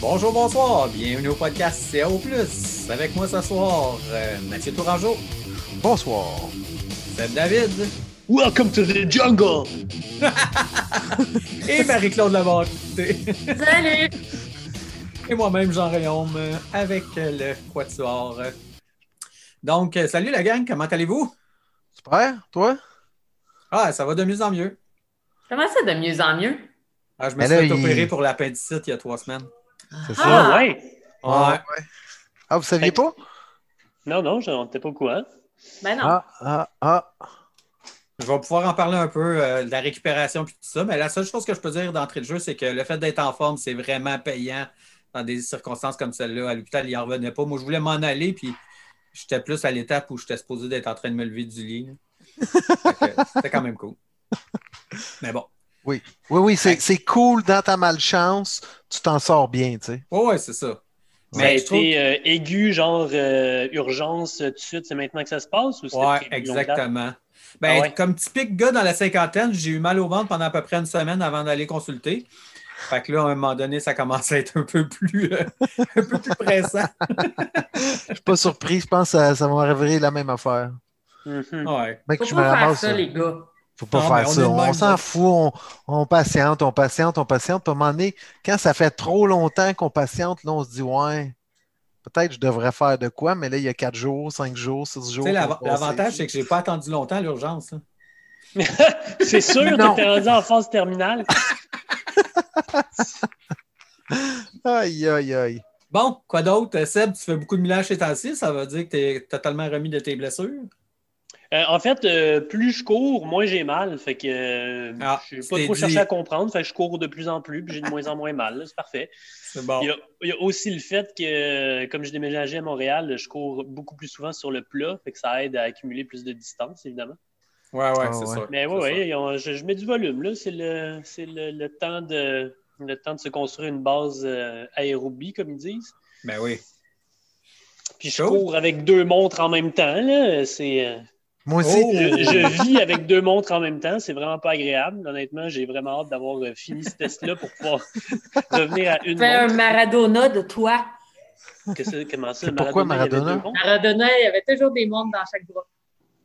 Bonjour, bonsoir, bienvenue au podcast CAO+. Avec moi ce soir, euh, Mathieu Tourangeau, Bonsoir. Seb David Welcome to the jungle! et Marie-Claude Lamarté. Salut! Et moi-même, Jean euh, avec le Quatuor. Donc, euh, salut la gang, comment allez-vous? Super, toi? Ah, ça va de mieux en mieux. Comment ça de mieux en mieux? Ah, je me Mais suis là, fait il- opérer pour l'appendicite il y a trois semaines. C'est Ah! ça? Ah ouais? Ouais. Ah, vous saviez pas? Non, non, on n'était pas au courant. Ben non. Ah, ah, ah. Je vais pouvoir en parler un peu euh, de la récupération et tout ça, mais la seule chose que je peux dire d'entrée de jeu, c'est que le fait d'être en forme, c'est vraiment payant dans des circonstances comme celle-là. À l'hôpital, il n'y en revenait pas. Moi, je voulais m'en aller, puis j'étais plus à l'étape où j'étais supposé d'être en train de me lever du lit. C'était quand même cool. Mais bon. Oui, oui, oui, c'est c'est cool dans ta malchance. Tu t'en sors bien, tu sais. Ouais, ouais, c'est ça. Ça a Mais je trouve- été euh, aigu, genre euh, urgence, euh, tout de suite, c'est maintenant que ça se passe? Ou Ouais, exactement. Ben, Ah ouais? Comme typique gars dans la cinquantaine, j'ai eu mal au ventre pendant à peu près une semaine avant d'aller consulter. Fait que là, à un moment donné, ça commence à être un peu plus, euh, un peu plus pressant. Je suis pas surpris, je pense que ça, ça va révéler la même affaire. Ouais. Mec, Faut je me ramasse. ça, les gars. Faut pas Non, faire on ça. On s'en fout, on, on patiente, on patiente, on patiente. Puis à un moment donné, quand ça fait trop longtemps qu'on patiente, là, on se dit, ouais, peut-être je devrais faire de quoi, mais là, il y a quatre jours, cinq jours, six jours. l'avantage, c'est que j'ai pas attendu longtemps l'urgence. C'est sûr que tu es rendu en phase terminale? Aïe, aïe, aïe. Bon, quoi d'autre? Seb, tu fais beaucoup de millage ces temps-ci, ça veut dire que tu es totalement remis de tes blessures? Euh, en fait, euh, plus je cours, moins j'ai mal. Fait que euh, Ah, je n'ai pas trop dit- cherché à comprendre. Fait que je cours de plus en plus, puis j'ai de moins en moins mal. C'est parfait. C'est bon. Il y, a, il y a aussi le fait que, comme je déménageais à Montréal, je cours beaucoup plus souvent sur le plat. Fait que ça aide à accumuler plus de distance, évidemment. Ouais, ouais, Ah, c'est ouais. ça. Mais ça. oui, on- je, je mets du volume. là. C'est le, c'est le, le temps de, le temps de se construire une base euh, aérobie, comme ils disent. Ben oui. Puis je Cool. cours avec deux montres en même temps. Là. C'est, euh, Moi aussi. Oh! je, je vis avec deux montres en même temps. C'est vraiment pas agréable. Honnêtement, j'ai vraiment hâte d'avoir euh, fini ce test-là pour pouvoir revenir à une Fais un. Maradona de toi. Que c'est- comment ça, C'est pourquoi Maradona? Maradona, il y avait toujours des montres dans chaque bras.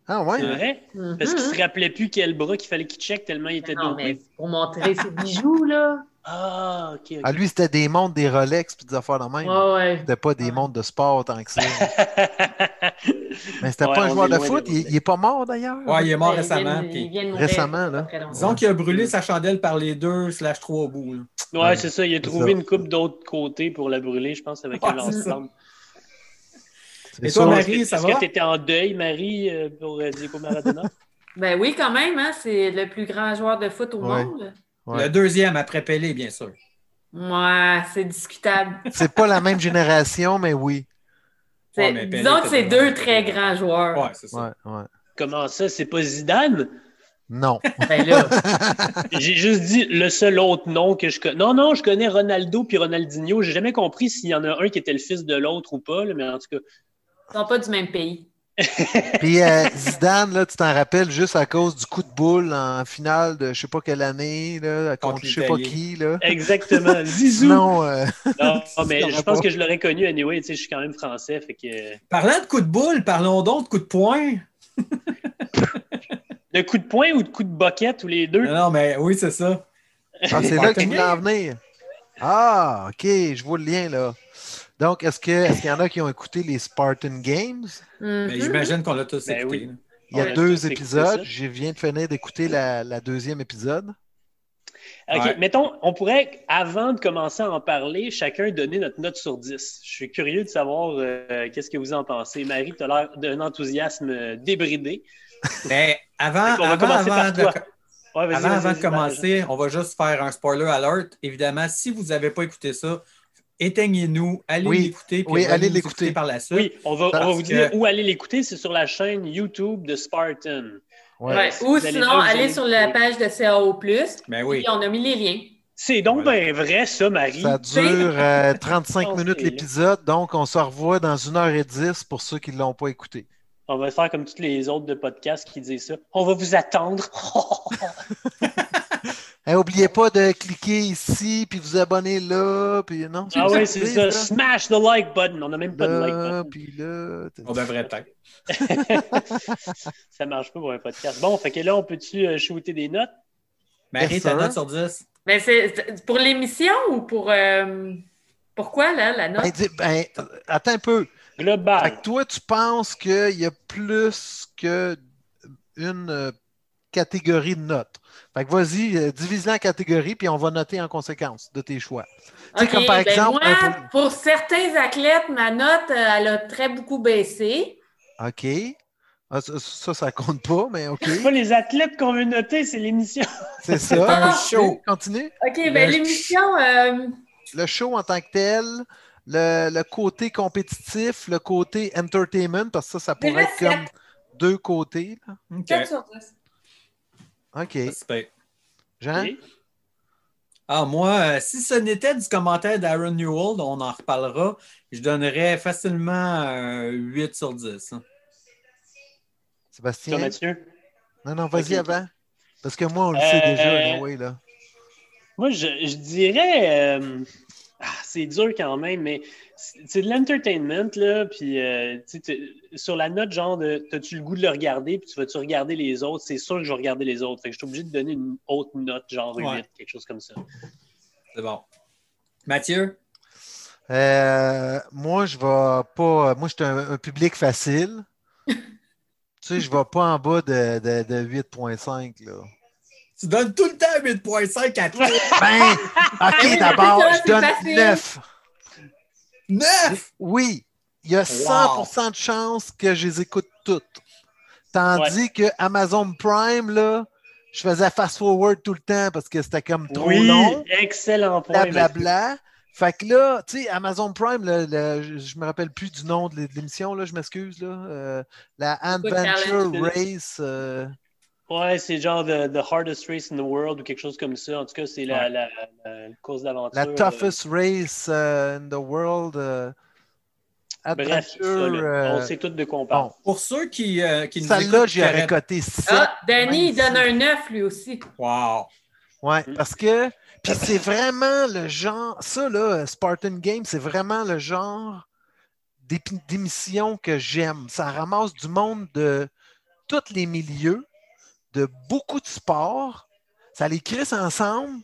Ah, ouais? C'est vrai? Mhm. Parce qu'il se rappelait plus quel bras qu'il fallait qu'il check tellement il était Non, mais dopé. pour montrer ses bijoux, là. Ah, ok, ok. Ah, lui, c'était des montres, des Rolex, puis des affaires de même. Ouais, ouais. C'était pas des Ouais. montres de sport tant que ça. Mais c'était Ouais, pas un on joueur de foot. Il, il est pas mort d'ailleurs. Ouais, il est mort Ouais, il vient récemment. il vient de mourir Récemment, il a là. Disons qu'il a brûlé sa chandelle par les deux slash trois bouts. là. Ouais, c'est ça. Il a trouvé ça. une coupe d'autre côté pour la brûler, je pense, avec Ouais, un. C'est Et toi, Est-ce Marie, ça Est-ce va? que tu étais en deuil, Marie, euh, pour euh, Diego Maradona? Ben oui, quand même, hein, c'est le plus grand joueur de foot au Ouais. monde. Ouais. Le deuxième après Pelé, bien sûr. Ouais, c'est discutable. C'est pas la même génération, mais oui. C'est- Ouais, mais Pelé disons que c'est deux très grands joueurs. Ouais, c'est ça. Ouais, ouais. Comment ça? C'est pas Zidane? Non. Ben là, J'ai juste dit le seul autre nom que je connais. Non, non, je connais Ronaldo puis Ronaldinho. J'ai jamais compris s'il y en a un qui était le fils de l'autre ou pas, là, mais en tout cas. ils sont pas du même pays. Puis euh, Zidane, là, tu t'en rappelles juste à cause du coup de boule en finale de je sais pas quelle année, là, contre, Contre je sais pas qui. Là. Exactement. Zizou! Sinon, euh, Non, mais je pense pas. que je l'aurais connu anyway. Tu sais, je suis quand même français. Fait que... Parlant de coups de boule, parlons donc de coups de poing. De coup de poing ou de coup de boquette ou les deux? Non, non, mais oui, c'est ça. ah, c'est là qu'il voulait en venir. Ah, OK, je vois le lien là. Donc, est-ce qu'il y en a qui ont écouté les Spartan Games? Mhm. Mais J'imagine qu'on l'a tous Ben écouté. oui. Il y a deux épisodes. Je viens de finir d'écouter la, la deuxième épisode. OK, Ouais. mettons, on pourrait, avant de commencer à en parler, chacun donner notre note sur 10. Je suis curieux de savoir euh, qu'est-ce que vous en pensez. Marie, tu as l'air d'un enthousiasme débridé. Mais avant, Fait qu'on va avant, commencer avant par de, toi. Ouais, vas-y, avant, avant de commencer, on va juste faire un spoiler alert. Évidemment, si vous n'avez pas écouté ça, éteignez-nous, allez Oui. l'écouter, puis Oui, allez l'écouter. écouter par la suite. Oui, on va, on va vous dire que- où aller l'écouter. C'est sur la chaîne YouTube de Spartan. Ouais. Ouais. si Ou sinon, allez sur la page de CAO. Ben oui. Puis on a mis les liens. C'est donc Voilà. bien vrai, ça, Marie. Ça dure euh, 35 pense minutes l'épisode, donc on se revoit dans 1h10 pour ceux qui ne l'ont pas écouté. On va faire comme toutes les autres de podcasts qui disent ça. On va vous attendre. Hey, oubliez pas de cliquer ici, puis vous abonner là, puis non. ah oui, c'est ça. Smash the like button. On n'a même pas de like button. puis là. On devrait peut-être. ça marche pas pour un podcast. Bon, fait que là, on peut-tu euh, shooter des notes? Marie, ta note sur 10? Mais c'est pour l'émission ou pour. euh, Pourquoi, là, la note? Ben, dis- ben, attends un peu. Fait Global. que toi, tu penses qu'il y a plus qu'une euh, catégorie de notes. Fait que vas-y, euh, divise-la en catégories, puis on va noter en conséquence de tes choix. Tu sais, OK, comme par ben exemple, moi, un pour certains athlètes, ma note, euh, elle a très beaucoup baissé. OK. Ah, ça, ça, ça compte pas, mais OK. C'est pas les athlètes qu'on veut noter, c'est l'émission. C'est ça. un show. Continue. OK, ben Le- l'émission, euh, Le show en tant que tel, le, le côté compétitif, le côté entertainment, parce que ça, ça pourrait être comme deux côtés. là. OK. 4 sur 10. OK. Jean? Ah, moi, euh, si ce n'était du commentaire d'Aaron Newell, on en reparlera, je donnerais facilement un 8 sur 10. hein. Sébastien? Mathieu? Non, non, vas-y avant. Parce que moi, on le sait Euh, déjà, oui, là. Moi, je, je dirais. euh, ah, c'est dur quand même, mais c'est de l'entertainment, là. Puis, euh, tu sais, t'es- sur la note, genre, de t'as-tu le goût de le regarder, puis tu vas-tu regarder les autres? C'est sûr que je vais regarder les autres. Fait que je suis obligé de donner une autre note, genre Ouais. 8, quelque chose comme ça. C'est bon. Mathieu? Euh, moi, je vais pas. Moi, je suis un, un public facile. tu sais, je vais pas en bas de, de, de 8.5, là. Tu donnes tout le temps 8.5 à toi. Ben, OK, d'abord, je donne facile. 9. 9! Oui, il y a 100% de chances que je les écoute toutes. Tandis que Amazon Prime, là, je faisais fast-forward tout le temps parce que c'était comme trop oui, long. excellent point. Blablabla. Fait que là, tu sais, Amazon Prime, là, le- je je me rappelle plus du nom de l'é- de l'émission, là, je m'excuse. là. Euh, la Adventure. Race. euh, Ouais, c'est genre the, the hardest race in the world ou quelque chose comme ça. En tout cas, c'est la, Ouais. la, la- la course d'aventure. la toughest race euh, in the world. euh, euh, Bref, ça, Adventure. là, euh, on sait tout de quoi on parle. bon, Pour ceux qui, euh, qui nous celle-là, écoutent, j'y aurais qui auraient- coté 7. Ah, Danny, il donne un 9 lui aussi. Wow! Ouais, Mm. parce que. Puis c'est vraiment le genre. Ça, là, Spartan Game, c'est vraiment le genre d'émission que j'aime. Ça ramasse du monde de tous les milieux, de beaucoup de sports. Ça les crisse ensemble.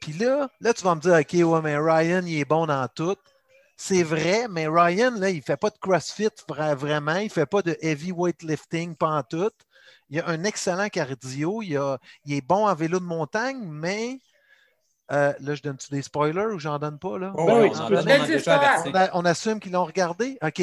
Puis là, là, tu vas me dire, OK, ouais, mais Ryan, il est bon dans tout. C'est vrai, mais Ryan, là, il ne fait pas de CrossFit vra- vraiment. Il ne fait pas de heavy weightlifting, pas en tout. Il a un excellent cardio. Il, a- il est bon en vélo de montagne, mais euh, là, je donne-tu des spoilers ou j'en donne pas? Là? Oh, Ben oui, on tu en peux donne, dire. on. On, a- on assume qu'ils l'ont regardé? OK.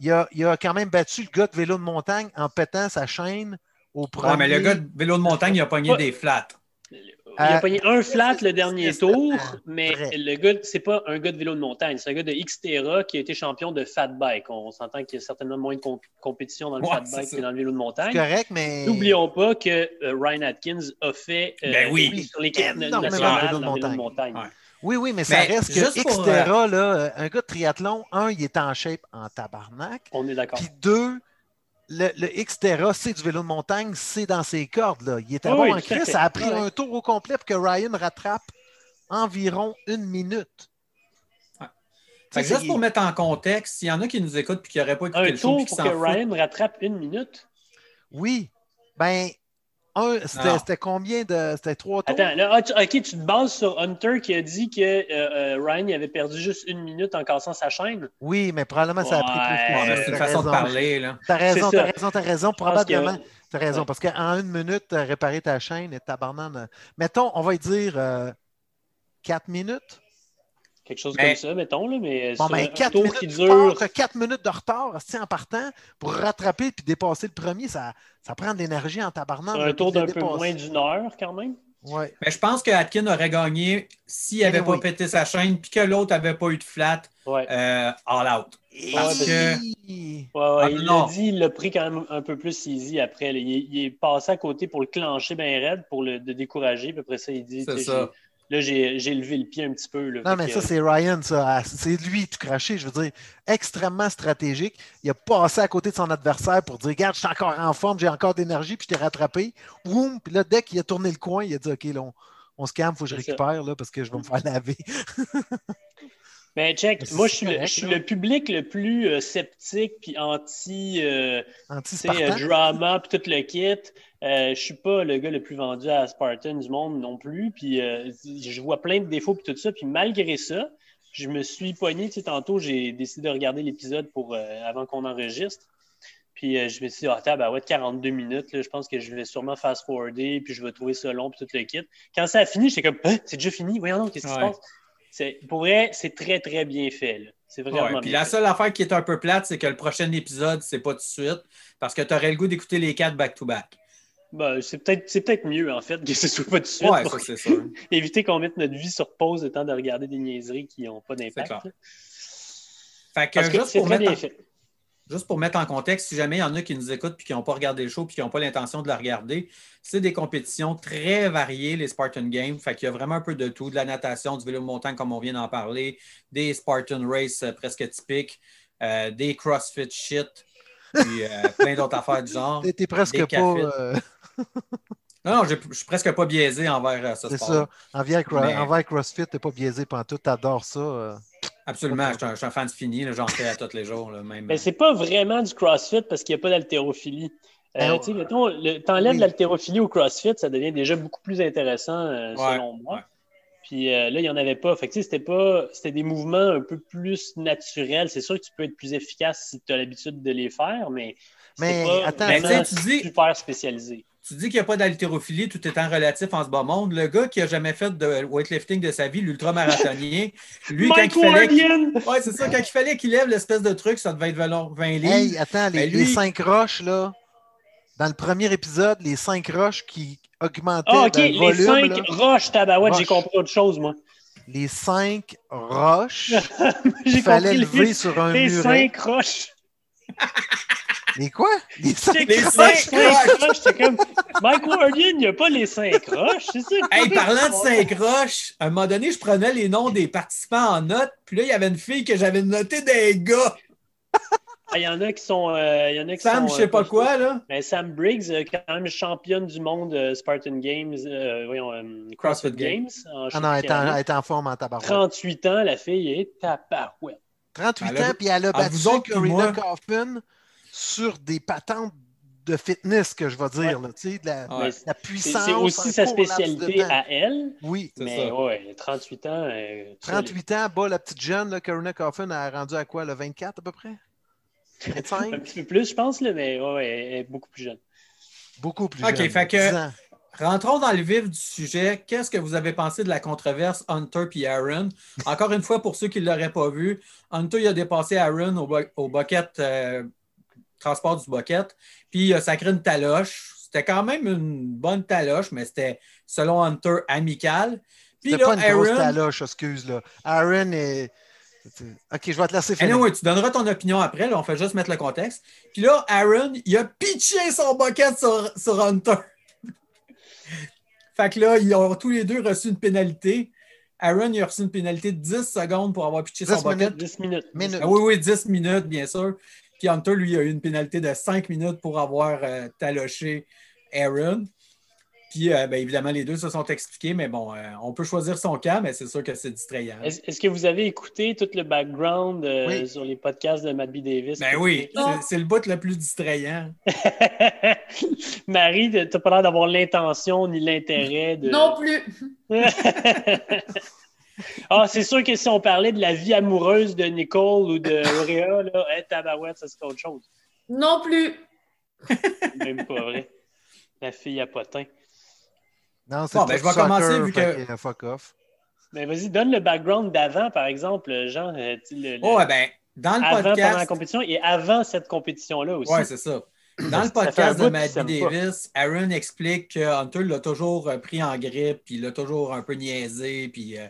Il a, il a quand même battu le gars de vélo de montagne en pétant sa chaîne au premier. Ouais, mais le gars de vélo de montagne, il a pogné des flats. Il a Euh, pogné un flat le dernier tour, vrai. mais le gars, c'est pas un gars de vélo de montagne, c'est un gars de Xterra qui a été champion de fat bike. On s'entend qu'il y a certainement moins de com- compétition dans le Ouais, fat bike que dans le vélo de C'est montagne. correct, mais. N'oublions pas que euh, Ryan Atkins a fait euh, Ben oui. sur l'équipe nationale de vélo de dans le vélo de montagne. Ouais. Oui, oui, mais ça Mais reste que pour, Xterra, là, un gars de triathlon, un, il est en shape en tabarnak. On est d'accord. Puis deux, le, le Xterra, c'est du vélo de montagne, c'est dans ses cordes. Là. Il était Oui, bon oui, en crise. Ça a pris Ouais. un tour au complet pour que Ryan rattrape environ une minute. Ouais. Juste c'est- pour mettre en contexte, s'il y en a qui nous écoutent et qui n'auraient pas écouté Un le tour pour que foutent, Ryan rattrape une minute? Oui. Ben, un, c'était combien de. C'était trois tours? Attends, là, ah, tu- ok, tu te bases sur Hunter qui a dit que euh, euh, Ryan avait perdu juste une minute en cassant sa chaîne. Oui, mais probablement ça a pris Ouais. plus que c'est une façon de raison. parler. Là. T'as raison, t'as raison, t'as raison. Probablement. que- T'as raison, Ouais. parce qu'en une minute, t'as réparé ta chaîne et euh, Mettons, on va y dire euh, quatre minutes. Quelque chose Mais- comme ça, mettons, là, mais Bon, sur ben, un 4 tour minutes, qui dure. pars, t'as 4 minutes de retard en partant pour rattraper puis dépasser le premier. Ça, ça prend de l'énergie en là, un tour d'un peu dépasser. moins d'une heure, quand même. Ouais. Mais je pense que Atkin aurait gagné s'il n'avait Anyway. pas pété sa chaîne puis que l'autre n'avait pas eu de flat Ouais. euh, all out. Parce Ouais, que- Hi. Ouais, ouais, Ah, il l'a dit, il l'a pris quand même un peu plus easy après. Il, est- il est passé à côté pour le clencher bien raide, pour le de décourager. Puis après ça, il dit Là, j'ai levé le pied un petit peu. Là, Non, mais que, ça, c'est Ryan, ça. Ah, C'est lui tout craché, je veux dire. Extrêmement stratégique. Il a passé à côté de son adversaire pour dire Regarde, je suis encore en forme, j'ai encore d'énergie, puis je t'ai rattrapé. Boum! Puis là, dès qu'il a tourné le coin, il a dit OK, là, on, on se calme, il faut que je récupère là, parce que je vais me faire laver. Mais check, moi, je suis, le, correct, je suis là. le public le plus euh, sceptique puis anti euh, euh, drama puis tout le kit. Je suis pas le gars le plus vendu à Spartan du monde non plus. Puis je vois plein de défauts puis tout ça. Puis malgré ça, je me suis pogné. Tu sais, tantôt, j'ai décidé de regarder l'épisode pour avant qu'on enregistre. Puis je me suis dit, ah, attends, ben ouais, 42 minutes, là, je pense que je vais sûrement fast-forwarder, puis je vais trouver ça long, puis tout le kit. Quand ça a fini, j'étais comme, Hein, c'est déjà fini, voyons donc, qu'est-ce qui Ouais. se passe? C'est- Pour vrai, c'est très, très bien fait. là. C'est vraiment Ouais, bien puis la seule affaire qui est un peu plate, c'est que le prochain épisode, c'est pas tout de suite, parce que tu aurais le goût d'écouter les quatre back-to-back. Ben, c'est peut-être c'est peut-être mieux, en fait, que ce soit pas tout de suite Ouais, pour ça, sûr. éviter qu'on mette notre vie sur pause le temps de regarder des niaiseries qui n'ont pas d'impact. Fait que, Parce que juste, pour mettre en. Juste pour mettre en contexte, si jamais il y en a qui nous écoutent puis qui n'ont pas regardé le show puis qui n'ont pas l'intention de le regarder, c'est des compétitions très variées, les Spartan Games. Fait qu'il y a vraiment un peu de tout, de la natation, du vélo de montagne, comme on vient d'en parler, des Spartan Race euh, presque typiques, euh, des CrossFit shit, puis euh, plein d'autres affaires du genre. T'es presque pas. euh, Non, non, je suis presque pas biaisé envers ce c'est sport. ça. Envers, Mais- envers CrossFit, t'es pas biaisé pantoute, t'adores ça. Euh. Absolument, je suis un, je suis un fan fini, j'en fais à tous les jours. Là, même. Mais c'est pas vraiment du CrossFit parce qu'il n'y a pas d'haltérophilie. Euh, Ben, tu t'enlèves oui. l'haltérophilie au CrossFit, ça devient déjà beaucoup plus intéressant euh, Ouais, selon moi. ouais. Puis euh, là, il n'y en avait pas. Fait que, tu sais, c'était pas. C'était des mouvements un peu plus naturels. C'est sûr que tu peux être plus efficace si tu as l'habitude de les faire, mais Mais pas attends, Mais vraiment tu sais, tu dis- super spécialisé. Tu dis qu'il n'y a pas d'haltérophilie, tout étant relatif en ce bas monde. Le gars qui a jamais fait de weightlifting de sa vie, l'ultramarathonien, lui, quand il fallait. qu'il- Wardian! Ouais, c'est ça, quand il fallait qu'il lève l'espèce de truc, ça devait être 20 20 livres. Hey, attends, les, Ben, lui- les cinq roches, là. Dans le premier épisode, les cinq roches qui augmentaient Ah, ok, les cinq là. roches, tabarouette, j'ai compris autre chose, moi. les cinq roches J'ai qu'il fallait lever les, sur un les muret. cinq roches. Les quoi? Les cinq J'ai Les compris cinq les cinq roches. J'étais comme, Mike Wardian, il n'y a pas les cinq roches, c'est ça? Hey, parlant de cinq roches, à un moment donné, je prenais les noms des participants en notes, puis là, il y avait une fille que j'avais notée des gars. Ah, Il y en a qui sont. euh, il y en a qui Sam, sont, je sais euh, pas quoi, là. Mais Sam Briggs, euh, quand même championne du monde euh, Spartan Games, voyons, CrossFit, CrossFit Games. Games. en Ah non, elle est en, année. elle est en forme en tabarouette. 38 ans, la fille est tabarouette. 38 Elle a- ans, puis elle a battu moi. Kaufman sur des patentes de fitness, que je vais dire. là, tu sais, de la, Ouais. Puissance. c'est aussi sa spécialité à elle. Oui. Mais ça. ouais, 38 ans. euh, 38 ans, bas la petite jeune, là, Corina Coffin, a rendu à quoi, le 24 à peu près? Un 25? petit peu plus, je pense, là, mais ouais, elle est beaucoup plus jeune. Beaucoup plus Ok, jeune. fait que- 10 ans. Rentrons dans le vif du sujet. Qu'est-ce que vous avez pensé de la controverse Hunter et Aaron? Encore une fois, pour ceux qui ne l'auraient pas vu, Hunter il a dépassé Aaron au, bu- au bucket, euh, transport du bucket, puis il a sacré une taloche. C'était quand même une bonne taloche, mais c'était, selon Hunter, amical. Puis C'était pas une grosse Aaron, taloche, excuse. Là. Aaron est. Ok, je vais te laisser finir. Anyway, tu donneras ton opinion après, là, on fait juste mettre le contexte. Puis là, Aaron, il a pitché son bucket sur, sur Hunter. Fait que là, ils ont tous les deux reçu une pénalité. Aaron, il a reçu une pénalité de 10 secondes pour avoir pitché 10 son bucket. 10 minutes. Minutes. Ah oui, oui, 10 minutes, bien sûr. Puis Hunter, lui, a eu une pénalité de 5 minutes pour avoir euh, taloché Aaron. Puis, euh, ben, évidemment, les deux se sont expliqués, mais bon, euh, on peut choisir son cas, mais c'est sûr que c'est distrayant. Est-ce est-ce que vous avez écouté tout le background euh, Oui. sur les podcasts de Matt B. Davis? Ben oui, c'est- c'est le bout le plus distrayant. Marie, t'as pas l'air d'avoir l'intention ni l'intérêt de. Non plus. ah, c'est sûr que si on parlait de la vie amoureuse de Nicole ou de Auréa, là, hey, tabarouette, ça serait autre chose. Non plus. Même pas vrai. La fille à potin. Non, c'est Bon, ben, je vais soccer, commencer, vu que- euh, Fuck off. Mais vas-y, donne le background d'avant, par exemple, Jean. euh, sais, le- le- Oh, ben, dans le avant pendant la podcast. compétition et avant cette compétition-là aussi. Ouais, c'est ça. Dans le podcast de Maddie pas. Davis, Aaron explique que Hunter l'a toujours euh, pris en grippe, puis il l'a toujours un peu niaisé, puis euh,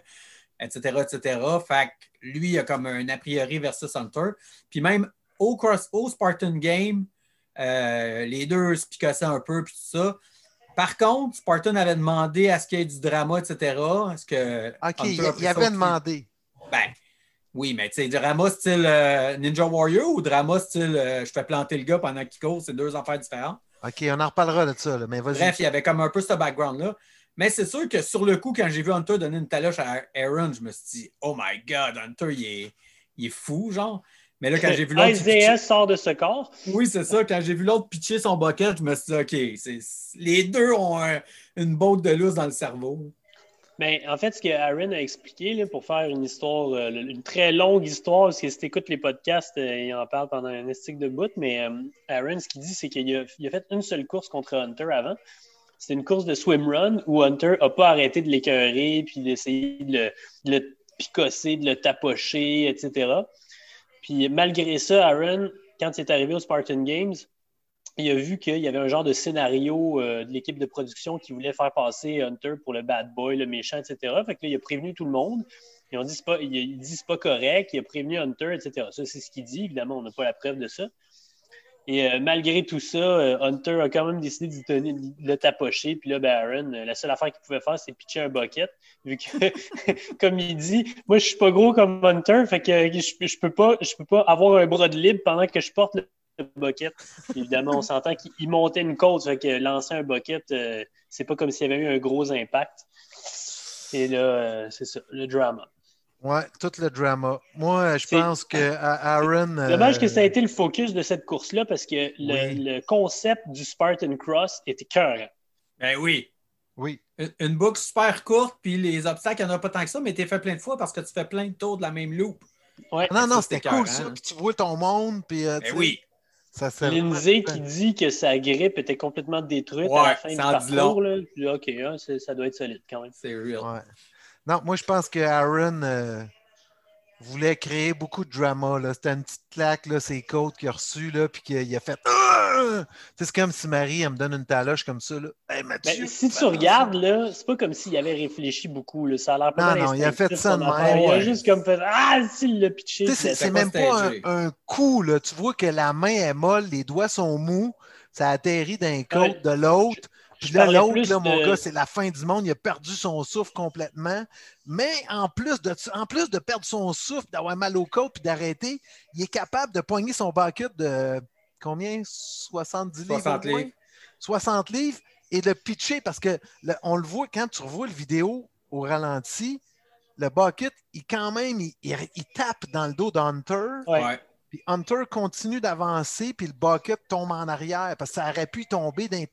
etc., etc. Fait que lui, il a comme un a priori versus Hunter. Puis même au, cross, au Spartan Game, euh, les deux se picassaient un peu, puis tout ça. Par contre, Spartan avait demandé à ce qu'il y ait du drama, etc. Est-ce que OK, Hunter il, avait demandé. Ben, oui, mais tu sais, drama style euh, Ninja Warrior ou drama style euh, je fais planter le gars pendant qu'il court, c'est deux affaires différentes. OK, on en reparlera de ça, là, mais vas-y. Bref, il y avait comme un peu ce background-là. Mais c'est sûr que sur le coup, quand j'ai vu Hunter donner une taloche à Aaron, je me suis dit, oh my God, Hunter, il est, il est fou, genre. Mais là, quand j'ai vu l'autre. Isaiah sort de ce corps. Oui, c'est ça. Quand j'ai vu l'autre pitcher son bucket, je me suis dit, OK, c'est- les deux ont un- une botte de lousse dans le cerveau. Ben, en fait, ce que Aaron a expliqué là, pour faire une histoire, euh, une très longue histoire, parce que si tu écoutes les podcasts, euh, il en parle pendant un estique de bout, mais euh, Aaron, ce qu'il dit, c'est qu'il a, il a fait une seule course contre Hunter avant. C'était une course de swimrun où Hunter n'a pas arrêté de l'écœurer, puis d'essayer de le, de le picosser, de le tapocher, etc. Puis malgré ça, Aaron, quand il est arrivé au Spartan Games, il a vu qu'il y avait un genre de scénario euh, de l'équipe de production qui voulait faire passer Hunter pour le bad boy, le méchant, etc. Fait que là, il a prévenu tout le monde. Ils ont dit pas, c'est pas correct, il a prévenu Hunter, etc. Ça, c'est ce qu'il dit. Évidemment, on n'a pas la preuve de ça. Et euh, malgré tout ça, euh, Hunter a quand même décidé de le tapocher. Puis là, ben, Aaron, euh, la seule affaire qu'il pouvait faire, c'est pitcher un bucket. Vu que, comme il dit, moi, je suis pas gros comme Hunter, fait que euh, je, je peux pas, peux pas avoir un bras de libre pendant que je porte le bucket. Évidemment, on s'entend qu'il il montait une côte, fait que lancer un bucket, c'est pas comme s'il y avait eu un gros impact. Et là, c'est ça, le drama. Ouais, tout le drama. Moi, je pense que à- Aaron. euh, Dommage que ça a été le focus de cette course-là parce que le, Oui. le concept du Spartan Cross était cœur. Ben oui. Oui. Une, une boucle super courte, puis les obstacles, il n'y en a pas tant que ça, mais tu fait plein de fois parce que tu fais plein de tours de la même loop. Ouais. Non, non, c'était cool ça. Puis tu vois ton monde, puis. euh, tu Ben oui. Ça Lindsay qui dit que sa grippe était complètement détruite à Ouais, la fin du parcours. Là. OK, hein, c'est- ça doit être solide quand même. C'est real. Ouais. Non, moi, je pense que Aaron euh, voulait créer beaucoup de drama. C'était une petite claque, là, ses côtes qu'il a reçues, là, puis qu'il a fait. Ah! Tu sais, C'est comme si Marie, elle me donne une taloche comme ça. Là. Hey, Mathieu, Ben, si tu regardes, là, c'est pas comme s'il avait réfléchi beaucoup. Là. Ça a l'air pas Non, non, il a fait ça de affaire. même, Il a juste comme fait Ah, s'il l'a pitché. C'est- même pas un, un coup. Là. Tu vois que la main est molle, les doigts sont mous, ça atterrit d'un côte de l'autre. Puis là, l'autre, là, mon de- gars, c'est la fin du monde. Il a perdu son souffle complètement. Mais en plus de, en plus de perdre son souffle, d'avoir mal au côte puis d'arrêter, il est capable de poigner son bucket de combien? 70 livres. 60 au moins? livres. 60 livres et de pitcher parce que le- on le voit quand tu revois le vidéo au ralenti, le bucket, il quand même, il, il- il tape dans le dos d'Hunter. Ouais. Puis Hunter continue d'avancer, puis le bucket tombe en arrière parce que ça aurait pu tomber d'un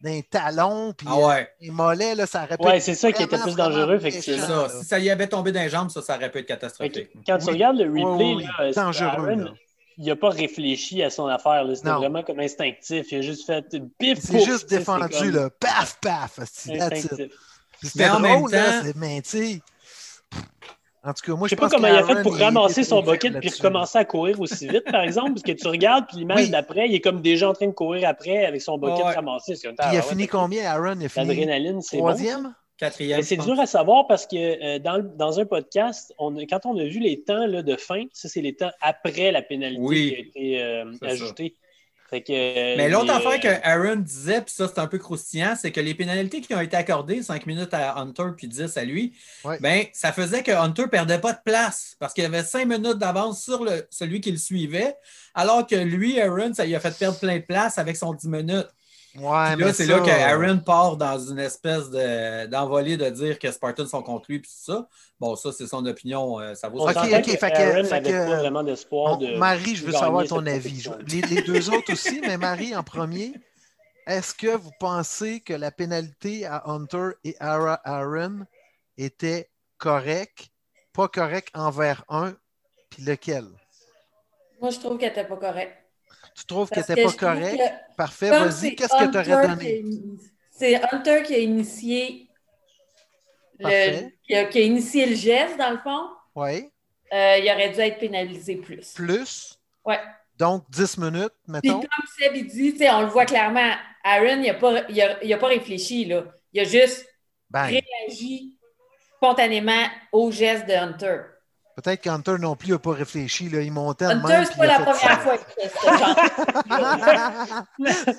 d'un talon, puis Ah ouais. euh, les mollets, là, ça aurait pu Ouais, être c'est ça qui était plus dangereux, C'est effectivement. ça. là. Si ça y avait tombé dans les jambes, ça, ça aurait pu être catastrophique. que Quand tu regardes le replay, Oui, oui, là, dangereux, Aaron, là. il n'a pas réfléchi à son affaire. là. C'était vraiment comme instinctif. Il a juste fait bif, C'est juste défendu, comme là. Paf, paf. C'était en même drôle, là, temps- c'est- mais tu. En tout cas, moi, Je sais je pas comment il a fait pour ramasser son bucket puis recommencer à courir aussi vite, par exemple, parce que tu regardes, puis l'image Oui. d'après, il est comme déjà en train de courir après avec son bucket Ouais. ramassé. Puis il a fini combien, Aaron? Il a fini L'adrénaline, c'est bon. troisième? Quatrième. Mais c'est dur à savoir parce que euh, dans, dans un podcast, on, quand on a vu les temps là, de fin, ça, c'est les temps après la pénalité Oui. qui a été euh, ça. Ajoutée. Fait que, euh, Mais l'autre affaire euh, que Aaron disait, puis ça c'est un peu croustillant, c'est que les pénalités qui ont été accordées, 5 minutes à Hunter puis 10 à lui, Ouais. ben, ça faisait que Hunter ne perdait pas de place parce qu'il avait 5 minutes d'avance sur le, celui qui le suivait, alors que lui, Aaron, ça lui a fait perdre plein de place avec son 10 minutes. Ouais, Puis là, c'est ça, là que Aaron part dans une espèce de- d'envolée de, dire que Spartans sont contre lui puis tout ça. Bon, ça, c'est son opinion, euh, ça vaut Ok, ok, que fait que- Aaron fait n'avait que- pas vraiment d'espoir Bon, de. Marie, je veux savoir ton avis. Les, les deux autres aussi, mais Marie en premier. Est-ce que vous pensez que la pénalité à Hunter et Ara- Aaron était correcte, pas correcte envers un, puis lequel? Moi, je trouve qu'elle n'était pas correcte. Tu trouves Parce que pas trouve correcte? que Parfait, vas-y. Qu'est-ce que tu aurais donné? C'est Hunter qui a initié le, qui a, qui a initié le geste, dans le fond. Oui. Euh, il aurait dû être pénalisé plus. Plus? Ouais. Donc, 10 minutes, Puis mettons? comme Seb il dit, tu sais, on le voit clairement, Aaron, il n'a pas, il a, il a pas réfléchi, là. Il a juste réagi spontanément au geste de Hunter. Peut-être qu'Hunter non plus n'a pas réfléchi. Là. Il montait Hunter, même, c'est pas la première ça. fois qu'il fait ce genre.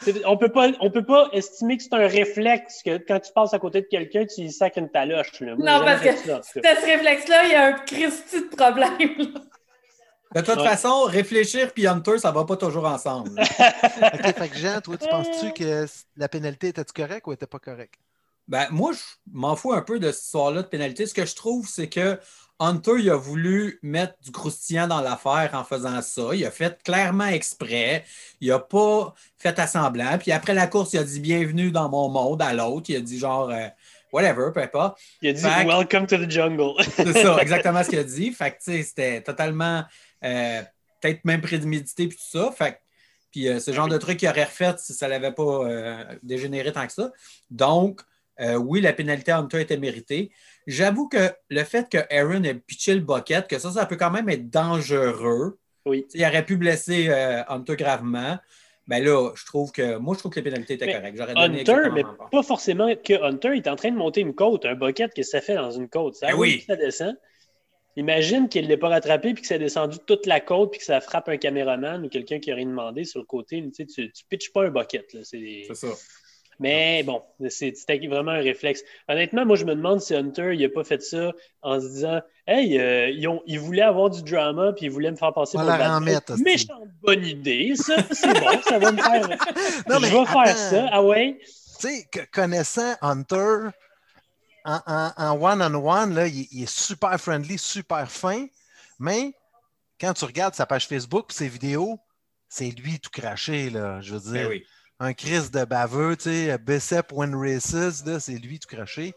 C'est- On peut pas, on peut pas estimer que c'est un réflexe que quand tu passes à côté de quelqu'un, tu y sacs une taloche. Là. Moi, Non, parce que ça, ce réflexe-là, il y a un Christy de problème. là. De toute Ouais. façon, réfléchir puis Hunter, ça va pas toujours ensemble. OK, fait que Jean, toi, tu penses-tu que la pénalité était correcte ou était pas correcte? Ben, moi, je m'en fous un peu de cette histoire-là de pénalité. Ce que je trouve, c'est que Hunter, il a voulu mettre du croustillant dans l'affaire en faisant ça. Il a fait clairement exprès. Il n'a pas fait à semblant. Puis après la course, il a dit bienvenue dans mon monde à l'autre. Il a dit genre euh, whatever, peu importe. Il a dit Fait que- Welcome to the jungle. C'est ça, exactement ce qu'il a dit. Fait que, c'était totalement, euh, peut-être même prémédité puis tout ça. Fait que, puis euh, ce genre de truc qu'il aurait refait si ça l'avait pas dégénéré tant que ça. Donc, euh, oui, la pénalité à Hunter était méritée. J'avoue que le fait que Aaron ait pitché le bucket, que ça, ça peut quand même être dangereux. Oui. Il aurait pu blesser euh, Hunter gravement. Ben là, je trouve que moi, je trouve que les pénalités étaient correctes. J'aurais donné Hunter, mais part. pas forcément que Hunter, il est en train de monter une côte, un bucket, que ça fait dans une côte? Ça Ben oui. ça descend. Imagine qu'il ne l'ait pas rattrapé puis que ça a descendu toute la côte puis que ça frappe un caméraman ou quelqu'un qui a rien demandé sur le côté. Tu sais, tu, tu pitches pas un bucket. C'est ça. Mais bon, c'est- c'était vraiment un réflexe. Honnêtement, moi, je me demande si Hunter, il n'a pas fait ça en se disant Hey, euh, ils, ont, ils voulaient avoir du drama puis ils voulaient me faire passer On pour hostie. Méchante bonne idée, ça. C'est bon, ça va me faire. Non, mais je vais faire ça. Ah ouais? Tu sais, connaissant Hunter en one-on-one, là, il, il est super friendly, super fin, mais quand tu regardes sa page Facebook et ses vidéos, c'est lui tout craché, là. Je veux Ben dire, oui. Un Chris de baveux, tu sais, Bicep win races, là, c'est lui tout craché.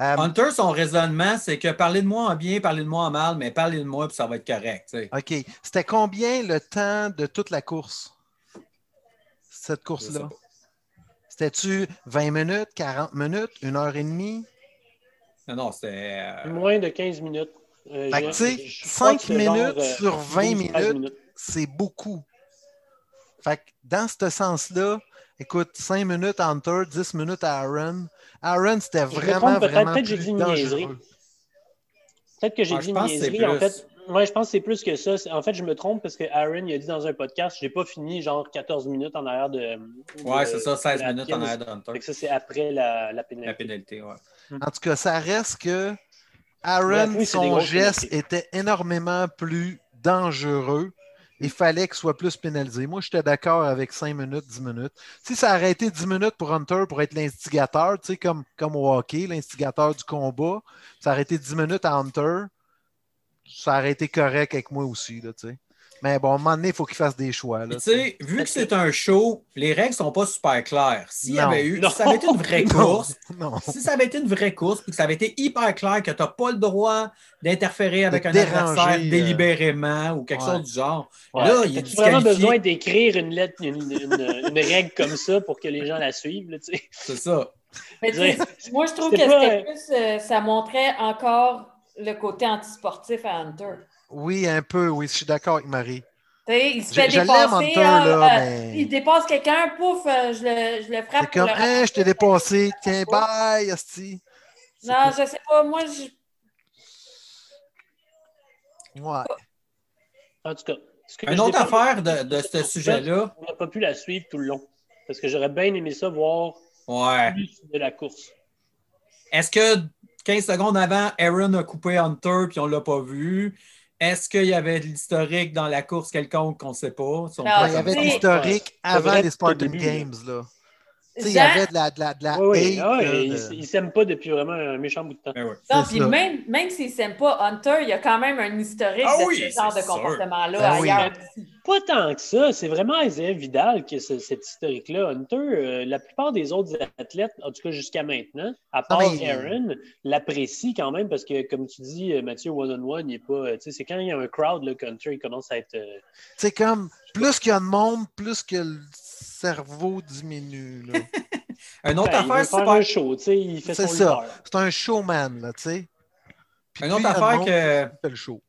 Euh, Hunter, son raisonnement, c'est que parlez de moi en bien, parlez de moi en mal, mais parlez de moi, puis ça va être correct. OK. C'était combien le temps de toute la course? Cette course-là? C'était-tu 20 minutes, 40 minutes, une heure et demie? Non, non, c'était. euh, Moins de 15 minutes. Euh, Fait que, tu sais, je crois que 5 c'est genre, minutes euh, sur 20 12-13 minutes, c'est beaucoup. Fait que dans ce sens-là, écoute, 5 minutes à Hunter, 10 minutes à Aaron. Aaron, c'était me vraiment, peut-être, vraiment peut-être j'ai plus dit une niaiserie. dangereux. Peut-être que j'ai dit je une pense que c'est niaiserie. En plus. fait, ouais, je pense que c'est plus que ça. En fait, je me trompe parce que Aaron il a dit dans un podcast j'ai pas fini genre 14 minutes en arrière de. Ouais, de- c'est ça, 16 de la minutes en arrière d'Hunter. Fait que ça, c'est après la, la pénalité. La pénalité, ouais. En tout cas, ça reste que Ouais, Aaron, oui, son geste pénalités. était énormément plus dangereux. Il fallait qu'il soit plus pénalisé. Moi, j'étais d'accord avec 5 minutes, 10 minutes. Si ça été 10 minutes pour Hunter pour être l'instigateur, tu sais, comme, comme au hockey, l'instigateur du combat, ça été 10 minutes à Hunter, ça aurait été correct avec moi aussi, là, tu sais. Mais bon, à un moment donné, il faut qu'il fasse des choix. Là, Puis, tu sais, vu que c'est un show, les règles sont pas super claires. S'il y avait eu, Non. si ça avait été une vraie Non, course, non. si ça avait été une vraie course, puis que ça avait été hyper clair que tu n'as pas le droit d'interférer avec un déranger, adversaire euh, délibérément ou quelque ouais. chose du genre, Ouais. là, il est As-tu vraiment disqualifié. besoin d'écrire une lettre, une, une- une règle comme ça pour que les gens la suivent? Là, tu sais? C'est ça. Mais moi, je trouve que C'était pas, plus. euh, ça montrait encore le côté antisportif à Hunter. Oui, un peu, oui, je suis d'accord avec Marie. Il se fait je dépasser. Hunter, là, euh, mais- Il dépasse quelqu'un, pouf, euh, je, le, je le frappe. C'est comme, hein, je t'ai dépassé, tiens, bye, Asti. Non, je sais pas. Moi, je. Ouais. En tout cas. ce que Une autre affaire de, de ce sujet-là, On n'a pas pu la suivre tout le long. Parce que j'aurais bien aimé ça voir ouais. plus de la course. Est-ce que 15 secondes avant, Aaron a coupé Hunter puis on ne l'a pas vu? Est-ce qu'il y avait de l'historique dans la course quelconque qu'on ne sait pas? Si on Non, peut il y avait de l'historique avant les Spartan. Games, là. Il y avait de la, de la, de la Oui, oui. hate, Ah ils s'aiment pas depuis vraiment un méchant bout de temps. Ben ouais. Non, C'est puis ça. même, même s'il s'aime pas Hunter, il y a quand même un historique Ah de oui, ce genre de comportement-là Ben oui. ailleurs. Pas tant que ça. C'est vraiment Isaiah Vidal qui ce- cet historique-là. Hunter, euh, la plupart des autres athlètes, en tout cas jusqu'à maintenant, à part mais- Aaron, l'apprécient quand même parce que, comme tu dis, euh, Mathieu, one-on-one, il est pas. euh, tu sais, c'est quand il y a un crowd, là, qu'Hunter, il commence à être. euh, C'est comme, plus qu'il y a de monde, plus que le cerveau diminue, là. Une autre ben, affaire faire super. un show, tu sais, il fait C'est ça. C'est un showman, là, tu sais. Puis Une autre affaire que- le show.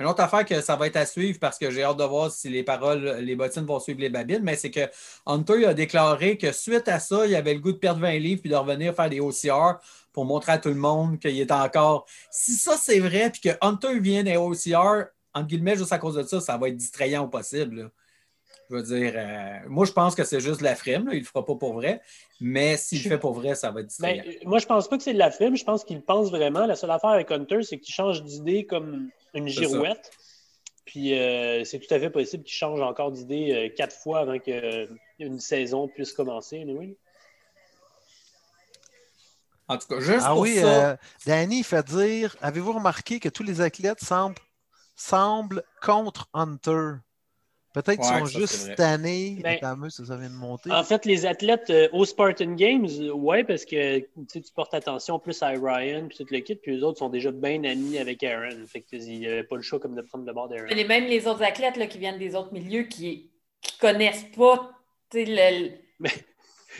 Une autre affaire que ça va être à suivre parce que j'ai hâte de voir si les paroles, les bottines vont suivre les babines, mais c'est que Hunter a déclaré que suite à ça, il avait le goût de perdre 20 livres puis de revenir faire des OCR pour montrer à tout le monde qu'il est encore. Si ça c'est vrai puis que Hunter vient des OCR, entre guillemets, juste à cause de ça, ça va être distrayant au possible. là. Je veux dire, euh, moi je pense que c'est juste de la frime, là, il ne le fera pas pour vrai, mais s'il le fait pour vrai, ça va être Ben, distrayant. moi, je pense pas que c'est de la film. Je pense qu'il pense vraiment. La seule affaire avec Hunter, c'est qu'il change d'idée comme une girouette. Puis euh, c'est tout à fait possible qu'il change encore d'idée euh, quatre fois avant qu'une saison puisse commencer. anyway. En tout cas, juste Ah pour oui, ça. euh, Danny fait dire Avez-vous remarqué que tous les athlètes semblent, semblent contre Hunter? Peut-être qu'ils Ouais, sont juste cette année. Ben, mais ça, ça vient de monter. En fait, les athlètes euh, au Spartan Games, euh, ouais, parce que tu portes attention plus à Ryan puis tout le kit, puis les autres sont déjà bien amis avec Aaron. Fait qu'il n'y avait pas le choix comme de prendre le bord d'Aaron. Mais les- même les autres athlètes là, qui viennent des autres milieux qui ne connaissent pas le,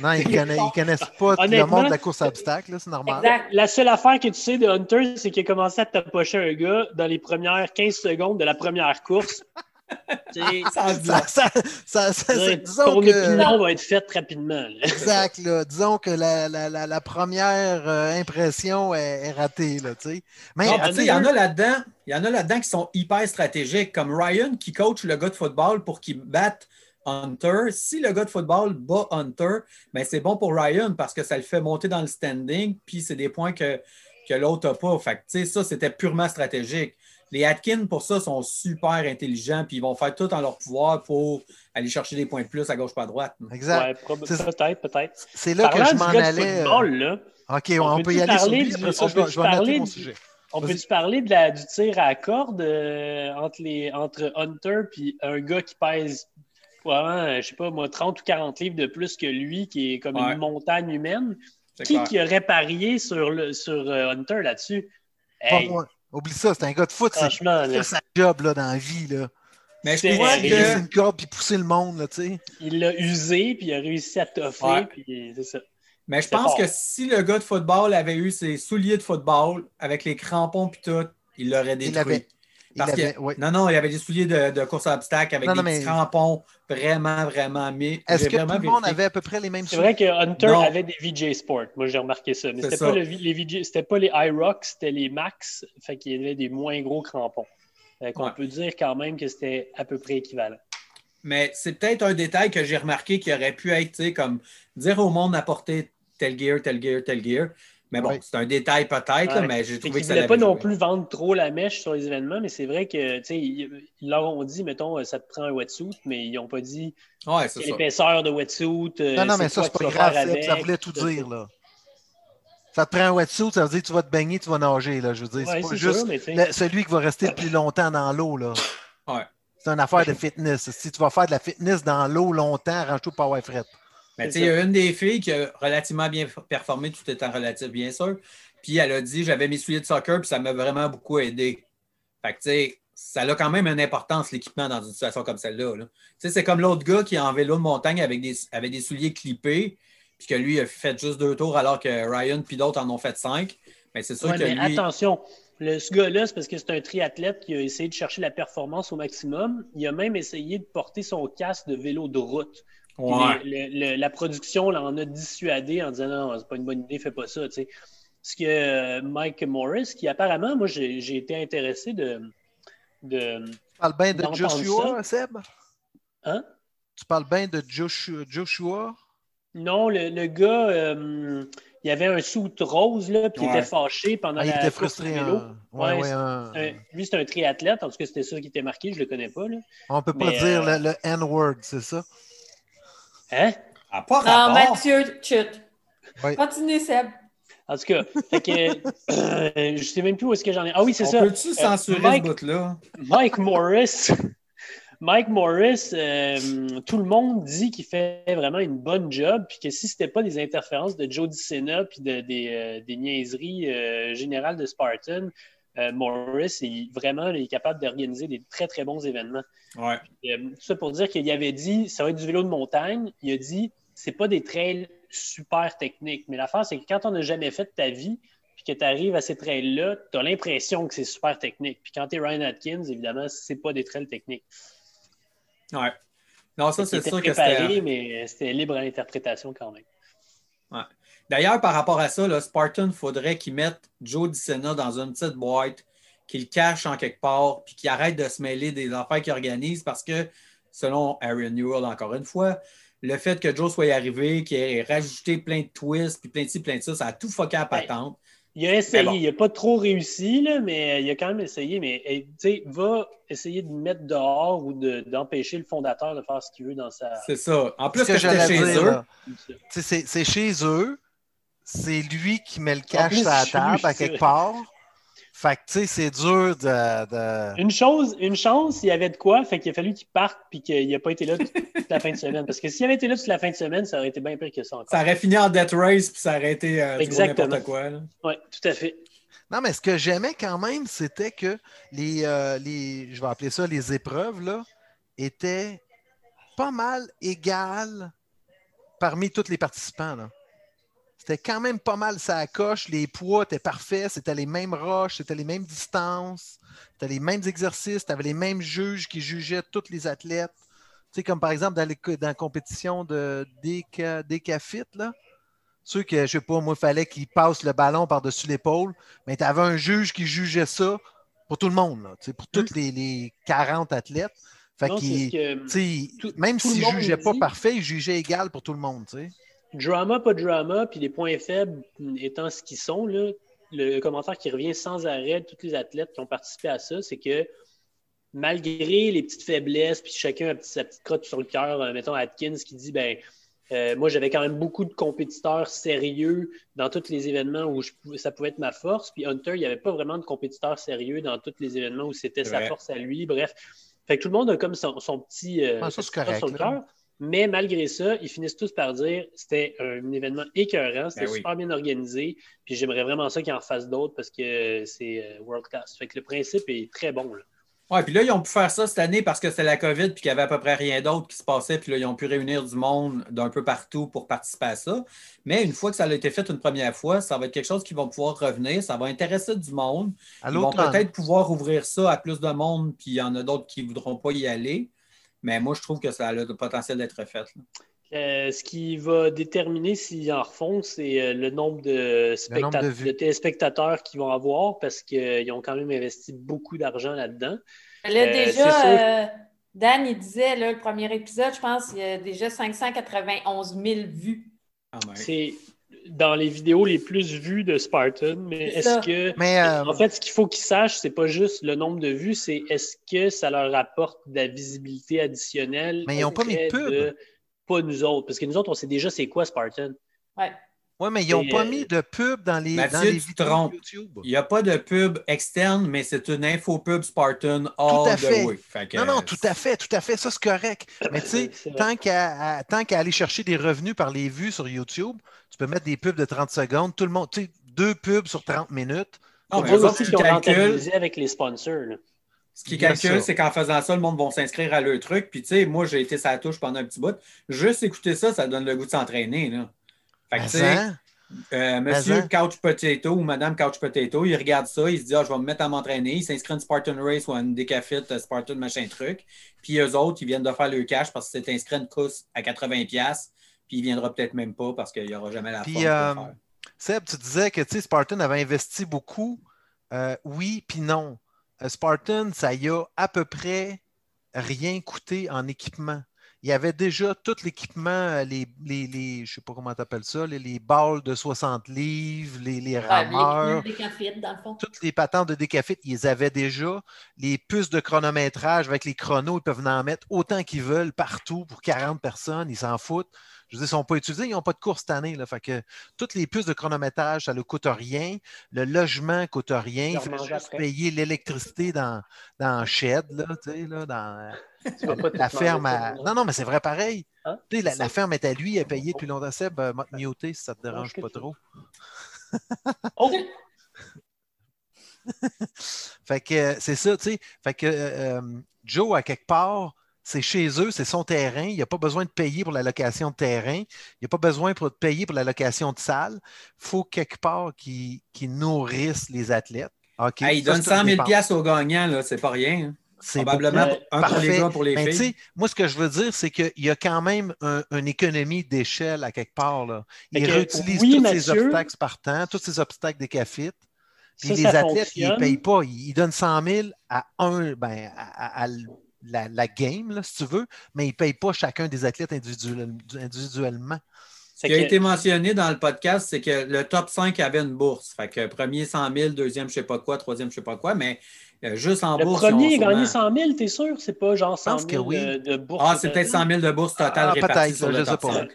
non, ils connaissent, ils connaissent pas le monde de la course à obstacles, là, c'est normal. Exact. La seule affaire que tu sais de Hunter, c'est qu'il a commencé à tapocher un gars dans les premières 15 secondes de la première course. Ça disons ton que, opinion va être faite rapidement. là. exact, là, disons que la, la, la, la première euh, impression est, est ratée. Là, tu sais. Mais Non, sais, il y en a là-dedans, il y en a là-dedans qui sont hyper stratégiques, comme Ryan qui coach le gars de football pour qu'il batte Hunter. Si le gars de football bat Hunter, ben c'est bon pour Ryan parce que ça le fait monter dans le standing, puis c'est des points que, que l'autre n'a pas. Fait que, tu sais, ça, c'était purement stratégique. Les Atkins, pour ça, sont super intelligents, puis ils vont faire tout en leur pouvoir pour aller chercher des points de plus à gauche pas à droite. exact. Ouais, peut-être, peut-être. C'est là que je m'en allais. euh, football, là, OK, on, On peut y aller sur parler lui. du- Après ça, on je vais, je parler mon du- sujet. On peut-tu parler de la, du tir à la corde euh, entre, les, entre Hunter et un gars qui pèse probablement, je sais pas, moi, 30 ou 40 livres de plus que lui, qui est comme Ouais. une montagne humaine? Qui, qui aurait parié sur, le, sur euh, Hunter là-dessus? Pas Hey, moi. Oublie ça, c'est un gars de foot, c'est franchement, là, ça sa job là, dans la vie. Là. Mais je C'est crois que. une corde puis pousser le monde, là, tu sais. il l'a usé, puis il a réussi à toffer, Ouais. puis c'est ça. Mais je C'est pense fort. que si le gars de football avait eu ses souliers de football avec les crampons puis tout, il l'aurait détruit. Il Parce avait que- ouais. Non, non, il y avait des souliers de, de course à obstacles avec Non, des non, petits mais- crampons vraiment, vraiment mis. Est-ce que tout vraiment le monde avait à peu près les mêmes C'est vrai que Hunter Non. avait des VJ Sport. Moi, j'ai remarqué ça. Mais c'était pas, le, les VJ, c'était pas les iRock, c'était les Max. Fait qu'il y avait des moins gros crampons. Fait qu'on Ouais. peut dire quand même que c'était à peu près équivalent. Mais c'est peut-être un détail que j'ai remarqué qui aurait pu être, tu sais, comme dire au monde d'apporter tel gear, tel gear, tel gear. Mais bon, c'est un détail peut-être, Ouais. mais j'ai trouvé qu'ils que ça voulaient pas l'avait non plus vendre trop la mèche sur les événements, mais c'est vrai que, tu sais, ils, ils leur ont dit, mettons, ça te prend un wetsuit, mais ils n'ont pas dit Ouais, c'est quelle ça. épaisseur de wetsuit. euh, Non, non, mais ça, c'est pas grave. Ça voulait tout dire, là. Ça te prend un wetsuit, ça veut dire que tu vas te baigner, tu vas nager, là. Je veux dire, Ouais, c'est pas c'est juste sûr, mais tu sais, le- celui qui va rester le plus longtemps dans l'eau, là. Ouais. C'est une affaire de fitness. Si tu vas faire de la fitness dans l'eau longtemps, arrange-toi pour avoir fret. Mais tu sais, il y a une des filles qui a relativement bien performé, tout étant relatif, bien sûr. Puis elle a dit j'avais mes souliers de soccer, puis ça m'a vraiment beaucoup aidé. Fait que tu sais, ça a quand même une importance, l'équipement, dans une situation comme celle-là. là. Tu sais, c'est comme l'autre gars qui est en vélo de montagne avec des, avec des souliers clippés, puis que lui a fait juste deux tours alors que Ryan puis d'autres en ont fait cinq. Mais c'est sûr Ouais, que mais lui. attention, le, ce gars-là, c'est parce que c'est un triathlète qui a essayé de chercher la performance au maximum. Il a même essayé de porter son casque de vélo de route. Ouais. le- le- la production là, en a dissuadé en disant non, c'est pas une bonne idée, fais pas ça. tu sais. Ce que euh, Mike Morris, qui apparemment, moi, j'ai j'ai été intéressé de. de Tu parles bien de Joshua, Seb? hein? Tu parles bien de Joshua? Joshua? Non, le, le gars, euh, il avait un soute rose, là, puis il était fâché pendant Ah, il la était frustré. vélo. hein. Ouais, Ouais, ouais, c'est un- Un- lui, c'est un triathlète, en tout cas, c'était ça qui était marqué, je le connais pas. Là. On peut pas mais, dire euh, le, le N-word, c'est ça? Hein? Ah, pas Non, rapport. Mathieu, chut. Ouais. Continue, Seb. En tout cas, fait que, euh, je sais même plus où est-ce que j'en ai. Ah oui, c'est ça. peut-tu Euh, censurer Mike- ce bout-là? Mike Morris. Mike Morris, euh, tout le monde dit qu'il fait vraiment une bonne job, puis que si c'était pas des interférences de Joe DiCenna puis de- des, euh, des niaiseries euh, générales de Spartan, euh, Morris est vraiment il est capable d'organiser des très très bons événements. Ouais. Euh, tout ça pour dire qu'il avait dit ça va être du vélo de montagne. Il a dit c'est pas des trails super techniques, mais l'affaire c'est que quand on n'a jamais fait de ta vie, puis que tu arrives à ces trails-là, tu as l'impression que c'est super technique. Puis quand tu es Ryan Atkins, évidemment, c'est pas des trails techniques. Ouais. Non, ça, c'est sûr que c'était. mais c'était libre à l'interprétation quand même. Ouais. D'ailleurs, par rapport à ça, là, Spartan, il faudrait qu'il mette Joe DiSena dans une petite boîte, qu'il le cache en quelque part, puis qu'il arrête de se mêler des affaires qu'il organise parce que, selon Aaron Newell, encore une fois, le fait que Joe soit arrivé, qu'il ait rajouté plein de twists, puis plein de ci, plein de ça, ça a tout fucké à patente. Il a essayé, il n'a pas trop réussi, là, mais il a quand même essayé. Mais tu sais, va essayer de mettre dehors ou d'empêcher le fondateur de faire ce qu'il veut dans sa. C'est ça. En plus, que, que chez eux. C'est chez eux. C'est lui qui met le cash sur la table à quelque part. Fait que, tu sais, c'est dur de, Une chose, une chance, il y avait de quoi, fait qu'il a fallu qu'il parte puis qu'il n'a pas été là toute, la fin de semaine. Parce que s'il avait été là toute la fin de semaine, ça aurait été bien pire que ça encore. Ça aurait fini en death race puis ça aurait été euh, n'importe quoi. Oui, tout à fait. Non, mais ce que j'aimais quand même, c'était que les, euh, les, je vais appeler ça les épreuves, là, étaient pas mal égales parmi tous les participants. Là. C'était quand même pas mal ça coche. Les poids étaient parfaits. C'était les mêmes roches, c'était les mêmes distances, c'était les mêmes exercices. Tu avais les mêmes juges qui jugeaient tous les athlètes. Tu sais, comme par exemple dans, la compétition de décafit, là. Ceux que, je sais pas, moi, il fallait qu'ils passent le ballon par-dessus l'épaule, mais tu avais un juge qui jugeait ça pour tout le monde, là, pour tous les, les, 40 athlètes. Fait même s'il ne jugeait pas parfait, il jugeait égal pour tout le monde. sais. Drama, pas drama, puis les points faibles étant ce qu'ils sont, là, le commentaire qui revient sans arrêt de tous les athlètes qui ont participé à ça, c'est que malgré les petites faiblesses, puis chacun a sa petite crotte sur le cœur, euh, mettons Atkins qui dit ben euh, moi j'avais quand même beaucoup de compétiteurs sérieux dans tous les événements où ça pouvait être ma force, puis Hunter, il n'y avait pas vraiment de compétiteurs sérieux dans tous les événements où c'était sa force à lui. Bref, fait que tout le monde a comme son, petit, euh, sur le cœur. Mais malgré ça, ils finissent tous par dire c'était un événement écœurant, c'était ben super bien organisé, puis j'aimerais vraiment ça qu'ils en fassent d'autres parce que c'est euh, world class. Fait que le principe est très bon. Là. Ouais, puis là, ils ont pu faire ça cette année parce que c'était la COVID puis qu'il n'y avait à peu près rien d'autre qui se passait. Puis là, ils ont pu réunir du monde d'un peu partout pour participer à ça. Mais une fois que ça a été fait une première fois, ça va être quelque chose qui va pouvoir revenir. Ça va intéresser du monde. Ils vont peut-être pouvoir ouvrir ça à plus de monde, puis il y en a d'autres qui ne voudront pas y aller. Mais moi, je trouve que ça a le potentiel d'être fait. Euh, ce qui va déterminer s'ils en refont, c'est euh, le nombre de, téléspectateurs qu'ils vont avoir parce qu'ils ont quand même investi beaucoup d'argent là-dedans. Là, euh, déjà, Dan, il disait, le premier épisode, je pense, il y a déjà 591 000 vues. Ah, c'est dans les vidéos les plus vues de Spartan, mais est-ce que. Mais euh, En fait, ce qu'il faut qu'ils sachent, c'est pas juste le nombre de vues, c'est est-ce que ça leur apporte de la visibilité additionnelle. Mais ils n'ont pas mis de pub. Pas nous autres, parce que nous autres, on sait déjà c'est quoi Spartan. Ouais. Oui, mais ils n'ont pas euh, mis de pub dans les, dans les vidéos YouTube. Il n'y a pas de pub externe, mais c'est une infopub Spartan all tout à fait. non, non, tout à fait, tout à fait. Ça, c'est correct. Mais tu sais, tant qu'à aller chercher des revenus par les vues sur YouTube, tu peux mettre des pubs de 30 secondes. Tout le monde, tu sais, deux pubs sur 30 minutes. On mais aussi ont avec les sponsors. Ce qui calcule, c'est qu'en faisant ça, le monde va s'inscrire à leur truc. Puis, tu sais, moi, j'ai été sa touche pendant un petit bout. Juste écouter ça, ça donne le goût de s'entraîner. Euh, monsieur Couch Potato ou Madame Couch Potato, il regarde ça, il se dit ah, je vais me mettre à m'entraîner. Il s'inscrit à une Spartan Race ou à une Decafit euh, Spartan machin truc. Puis eux autres, ils viennent de faire le cash parce que c'est inscrit à une course à 80$. Puis il ne viendra peut-être même pas parce qu'il n'y aura jamais la puis, forme euh, faire. Seb, tu disais que Spartan avait investi beaucoup. oui, puis non. Spartan, ça y a à peu près rien coûté en équipement il y avait déjà tout l'équipement, euh, les, les, les, je ne sais pas comment tu appelles ça, les, les, balles de 60 livres, les, les rameurs. Toutes les patentes de décafit, ils avaient déjà. Les puces de chronométrage avec les chronos, ils peuvent en mettre autant qu'ils veulent partout pour 40 personnes, ils s'en foutent. Je veux dire, ils ne sont pas utilisés, ils n'ont pas de course cette année. Là. Fait que toutes les puces de chronométrage, ça ne coûte rien. Le logement ne coûte rien. Il faut juste payer l'électricité dans, dans le shed, là, tu la ferme. Non, non, mais c'est vrai pareil. Hein? La, ferme est à lui, elle est payée depuis longtemps. Seb, euh, muté si ça ne te dérange pas trop. OK. fait que c'est ça, tu sais. Fait que euh, euh, Joe, à quelque part, c'est chez eux, c'est son terrain. Il n'y a pas besoin de payer pour la location de terrain. Il n'y a pas besoin de payer pour la location de salle. Il faut quelque part qu'ils nourrissent les athlètes. Okay. il donne 100 000 au gagnant, c'est pas rien. Hein. C'est Probablement un pour les gars, pour les filles. Moi, ce que je veux dire, c'est qu'il y a quand même une économie d'échelle à quelque part. Là. Ils réutilisent tous ces obstacles partant, tous ces obstacles des cafites. Puis les athlètes, ils ne payent pas. Ils, donnent 100 000 à un, ben, à, la, game, là, si tu veux, mais ils ne payent pas chacun des athlètes individuellement. Ce qui a été mentionné dans le podcast, c'est que le top 5 avait une bourse. Fait que premier 100 000, deuxième je ne sais pas quoi, troisième je ne sais pas quoi, mais juste en bourse. Le premier a gagné 100 000, t'es sûr? C'est pas genre 100 000 de, bourse. Ah, c'est peut-être 100 000 de bourse totale ah, répartie sur le top pas.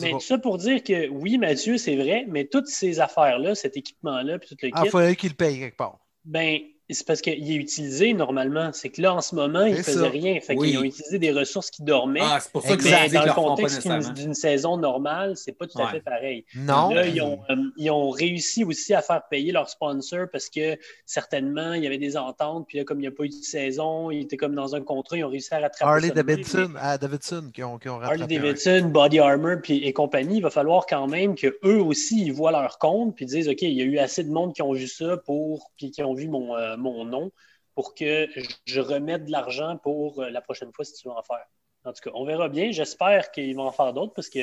mais ça pour dire que oui, Mathieu, c'est vrai, mais toutes ces affaires-là, cet équipement-là, puis tout le ah, kit. Ah, il fallait qu'il paye quelque part. Ben, c'est parce qu'il est utilisé normalement. C'est que là, en ce moment, il ne faisait rien. Fait qu'ils ont utilisé des ressources qui dormaient. Ah, c'est pour ça que c'est dans le contexte d'une saison normale, c'est pas tout à fait pareil. Non. Là, ils ont, euh, ils ont, réussi aussi à faire payer leurs sponsors parce que certainement, il y avait des ententes. Puis là, comme il n'y a pas eu de saison, ils étaient comme dans un contrat, ils ont réussi à rattraper. Harley Davidson, Davidson qui ont, qui ont rattrapé. Harley Davidson, Body Armor puis, et compagnie, il va falloir quand même qu'eux aussi, ils voient leur compte puis disent OK, il y a eu assez de monde qui ont vu ça pour, puis qui ont vu mon. Euh, mon nom pour que je remette de l'argent pour euh, la prochaine fois si tu veux en faire. En tout cas, on verra bien. J'espère qu'ils vont en faire d'autres parce que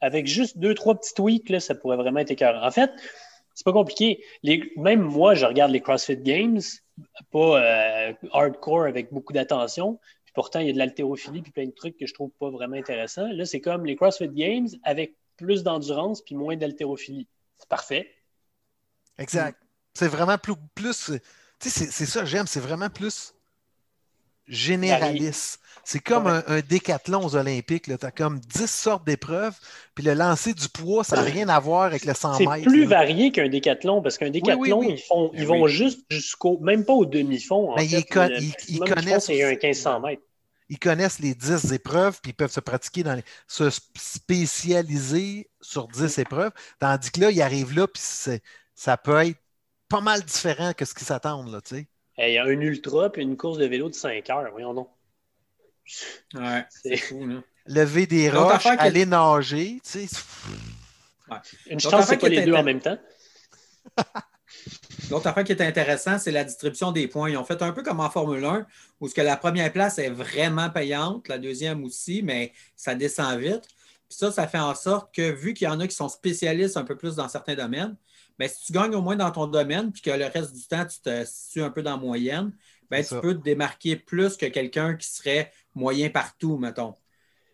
avec juste deux, trois petits tweaks, là, ça pourrait vraiment être écœurant. En fait, c'est pas compliqué. même moi, je regarde les CrossFit Games, pas euh, hardcore avec beaucoup d'attention. Puis pourtant, il y a de l'haltérophilie puis plein de trucs que je trouve pas vraiment intéressants. Là, c'est comme les CrossFit Games avec plus d'endurance puis moins d'haltérophilie. C'est parfait. Exact. C'est vraiment plus c'est ça, j'aime, c'est vraiment plus généraliste. C'est comme un, décathlon aux Olympiques. Tu as comme 10 sortes d'épreuves, puis le lancer du poids, ça n'a rien à voir avec le 100 mètres. C'est plus varié qu'un décathlon, parce qu'un décathlon, ils, font, ils vont juste jusqu'au, même pas au demi-fond. Mais ils, connaissent. un 1500 mètres. Ils connaissent les 10 épreuves, puis ils peuvent se pratiquer dans les, se spécialiser sur 10 épreuves. Tandis que là, ils arrivent là, puis ça peut être pas mal différent que ce qu'ils s'attendent, là, tu sais. Il y a un ultra puis une course de vélo de 5 heures, voyons donc. Ouais, c'est fou, là. Lever des roches, aller nager, tu sais. Une chance, c'est pas les deux en même temps. L'autre affaire qui est intéressant, c'est la distribution des points. Ils ont fait un peu comme en Formule 1, où ce que la première place est vraiment payante, la deuxième aussi, mais ça descend vite. Puis ça, ça fait en sorte que, vu qu'il y en a qui sont spécialistes un peu plus dans certains domaines, mais si tu gagnes au moins dans ton domaine, puis que le reste du temps, tu te situes un peu dans la moyenne, ben, tu peux te démarquer plus que quelqu'un qui serait moyen partout, mettons.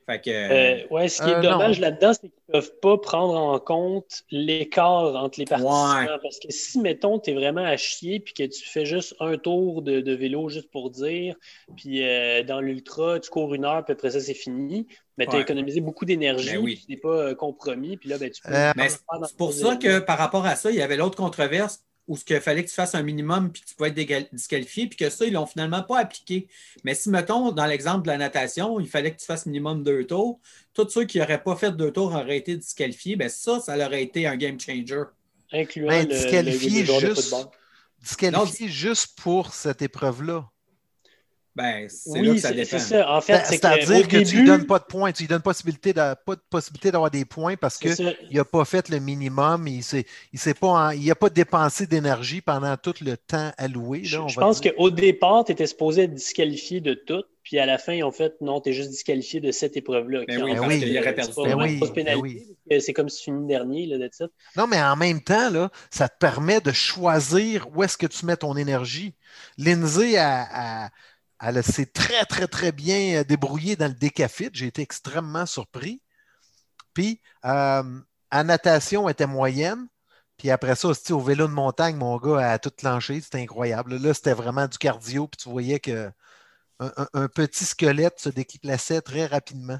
Fait que, euh, ouais, ce qui est euh, dommage là-dedans, c'est qu'ils ne peuvent pas prendre en compte l'écart entre les participants. Parce que si, mettons, tu es vraiment à chier puis que tu fais juste un tour de, vélo juste pour dire, puis euh, dans l'ultra, tu cours une heure, puis après ça, c'est fini, mais tu as économisé beaucoup d'énergie, ben tu n'es pas compromis, puis là, ben, tu peux. c'est pour ça que par rapport à ça, il y avait l'autre controverse où ce qu'il fallait que tu fasses un minimum puis tu pouvais être disqualifié, puis que ça, ils l'ont finalement pas appliqué. Mais si, mettons, dans l'exemple de la natation, il fallait que tu fasses minimum deux tours, tous ceux qui n'auraient pas fait deux tours auraient été disqualifiés, bien ça, ça aurait été un game changer. Incluant ben, disqualifié, juste, disqualifié juste pour cette épreuve-là. Ben, c'est oui, là que ça dépend. C'est ça. En fait, C'est-à-dire que, tu ne donnes pas de points, tu lui donnes possibilité de, pas de possibilité d'avoir des points parce qu'il n'a pas fait le minimum, il n'a pas, il pas dépensé d'énergie pendant tout le temps alloué. Là, je, pense qu'au départ, tu étais supposé être disqualifié de tout, puis à la fin, ils ont fait non, tu es juste disqualifié de cette épreuve-là. Ben oui, oui, il aurait perdu. Ben oui, ben C'est comme si tu finis dernier, là, ça. Non, mais en même temps, là, ça te permet de choisir où est-ce que tu mets ton énergie. Lindsay a elle s'est très, très, très bien euh, débrouillée dans le décafit. J'ai été extrêmement surpris. Puis, euh, en natation, elle était moyenne. Puis après ça, au vélo de montagne, mon gars a tout clenché. C'était incroyable. Là, c'était vraiment du cardio. Puis tu voyais que un, petit squelette se déplaçait très rapidement.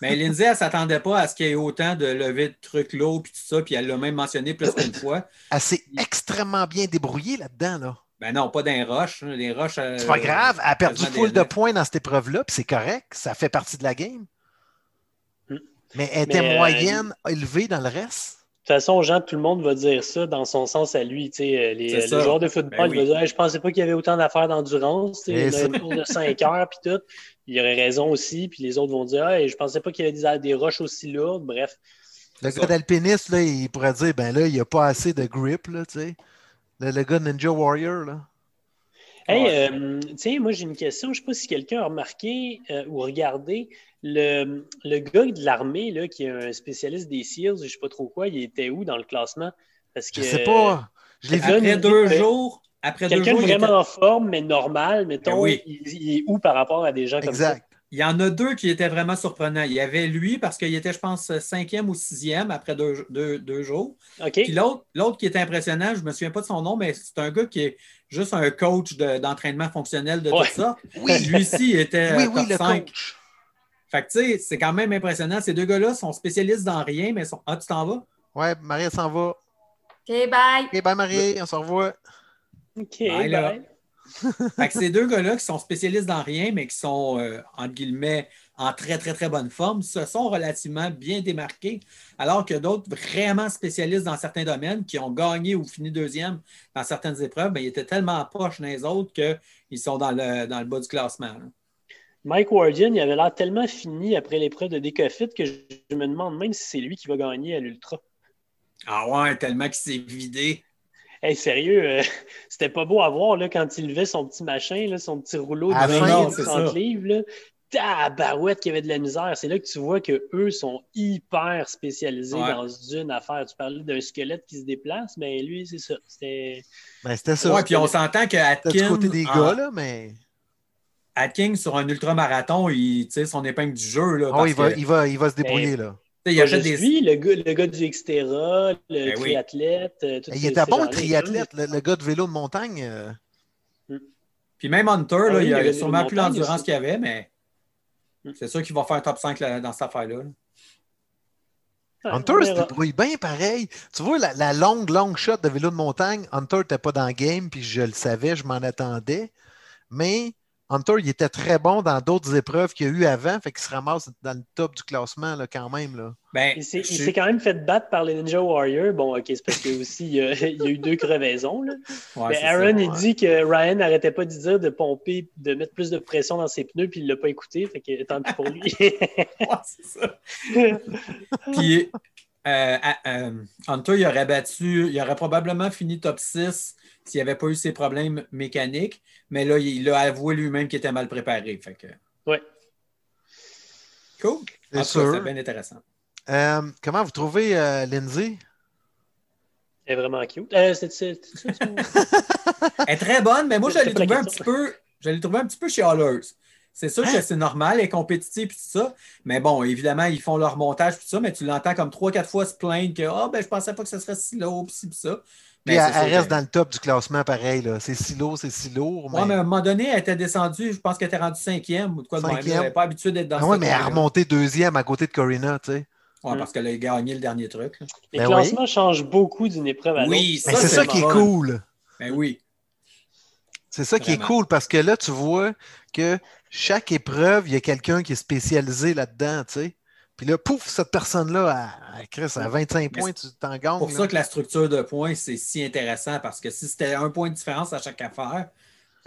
Mais Lindsay, elle ne s'attendait pas à ce qu'il y ait autant de levées de trucs lourds puis tout ça. Puis elle l'a même mentionné plus qu'une fois. Elle s'est extrêmement bien débrouillée là-dedans. Là. Ben non, pas d'un roche. Des roches. Euh, c'est pas grave. Elle a perdu full de points dans cette épreuve-là, puis c'est correct. Ça fait partie de la game. Hmm. Mais elle était euh, moyenne, élevée dans le reste. De toute façon, Jean, tout le monde va dire ça dans son sens à lui. Euh, les, les joueurs de football ben vont dire Je pensais pas qu'il y avait autant d'affaires d'endurance. Il y a une course de 5 heures puis tout. il aurait raison aussi, puis les autres vont dire ah, je pensais pas qu'il y avait des, des roches aussi lourdes. Bref. Le gars d'alpiniste, là, il pourrait dire ben là, il n'y a pas assez de grip, là, tu sais. Le, le, gars Ninja Warrior, là. Hey, euh, tiens, moi j'ai une question. Je ne sais pas si quelqu'un a remarqué euh, ou regardé le, le gars de l'armée là, qui est un spécialiste des SEALs, je ne sais pas trop quoi, il était où dans le classement? Parce que, je sais pas. Je l'ai vu. Après deux jours. Après deux Quelqu'un jours, il vraiment était- en forme, mais normal, mettons, Ben oui. il, il est où par rapport à des gens comme Exact. Il y en a deux qui étaient vraiment surprenants. Il y avait lui parce qu'il était, je pense, cinquième ou sixième après deux, deux- deux jours. ça? OK. Puis l'autre, l'autre qui était impressionnant, je ne me souviens pas de son nom, mais c'est un gars qui est juste un coach de- d'entraînement fonctionnel de Ouais. tout ça. Oui. Lui-ci il était Oui, oui, top le 5. coach. Fait que tu sais, c'est quand même impressionnant. Ces deux gars-là sont spécialistes dans rien, mais sont. Ah, tu t'en vas? Ouais, Marie s'en va. OK, bye. Ok, bye Marie, on se revoit. OK. Bye, là. bye. Fait que ces deux gars-là qui sont spécialistes dans rien, mais qui sont, euh, entre guillemets, en très, très, très bonne forme, se sont relativement bien démarqués, alors que d'autres vraiment spécialistes dans certains domaines qui ont gagné ou fini deuxième dans certaines épreuves, ben, ils étaient tellement poches l'un les autres qu'ils sont dans le, dans le bas du classement. là. Mike Wardian, il avait l'air tellement fini après l'épreuve de Decofit que je me demande même si c'est lui qui va gagner à l'Ultra. Ah ouais, tellement qu'il s'est vidé. Hey, sérieux, euh, c'était pas beau à voir là, quand il levait son petit machin, là, son petit rouleau de À la 20 fin, ou c'est 30 ça. livres. Là. Tabarouette qu'il y avait de la misère. C'est là que tu vois qu'eux sont hyper spécialisés Ouais. dans une affaire. Tu parlais d'un squelette qui se déplace, mais lui, c'est ça. C'était. Ben, c'était ça. Ouais, puis on s'entend que Atkins, côté des en- gars, là, mais. Atkins, sur un ultramarathon, il tire son épingle du jeu. Là, Ah, parce il, va, que, il, va, il va se débrouiller, là. Il des. lui, le gars, le gars du Xterra, le Ben oui. triathlète. euh, tous Il était bon, le triathlète, le, le gars de vélo de montagne. euh, Puis même Hunter, Ah là, oui, il a avait sûrement plus l'endurance qu'il avait, mais Hmm. c'est sûr qu'il va faire un top 5 là- dans cette affaire-là. Hunter se débrouille bien pareil. Tu vois, la, la longue, longue shot de vélo de montagne, Hunter n'était pas dans le game, puis je le savais, je m'en attendais. Mais Hunter, il était très bon dans d'autres épreuves qu'il y a eu avant, fait qu'il se ramasse dans le top du classement là, quand même. Là. Ben, Il s'est, je quand même fait battre par les Ninja Warriors. Bon, OK, c'est parce que aussi, il y a, il y a eu deux crevaisons. Là. ouais, Mais Aaron, ça. il dit que Ryan n'arrêtait pas de dire de pomper, de mettre plus de pression dans ses pneus, puis il ne l'a pas écouté. Fait que tant pis pour lui. Ouais, c'est ça. Puis euh, à- euh, Hunter, il aurait battu, il aurait probablement fini top 6 s'il n'y avait pas eu ses problèmes mécaniques, mais là, il a avoué lui-même qu'il était mal préparé. Fait que... Ouais. Cool. C'est sûr. C'est bien intéressant. Euh, comment vous trouvez euh, Lindsay? Elle est vraiment cute. Euh, Elle est très bonne, mais moi, je l'ai trouvée un petit peu, je l'ai trouvée un petit peu chialeuse. C'est sûr Hein? que c'est normal, elle est compétitive et tout ça. Mais bon, évidemment, ils font leur montage et tout ça, mais tu l'entends comme trois, quatre fois se plaindre que Ah, ben, je pensais pas que ce serait si lourd, pis ci, pis ça. Puis Mais elle, reste dans le top du classement pareil. là. C'est si lourd, c'est si lourd. Ouais, mais- mais à un moment donné, elle était descendue, je pense qu'elle était rendue cinquième ou de quoi de même. Cinquième. Elle n'est pas habituée d'être dans Ah ce mais elle a remonté deuxième à côté de Corina, tu sais. Ouais, Mm. parce qu'elle a gagné le dernier truc. là. Les Ben classements changent beaucoup d'une épreuve à Oui, l'autre. Mais Ça, c'est c'est ça le qui est cool. Ben oui. C'est ça qui est cool parce que là, tu vois que chaque épreuve, il y a quelqu'un qui est spécialisé là-dedans, tu sais. Puis là, pouf, cette personne-là, à, Chris, à 25 Mais points, tu t'en gagnes. pour là. ça que la structure de points, c'est si intéressant parce que si c'était un point de différence à chaque affaire,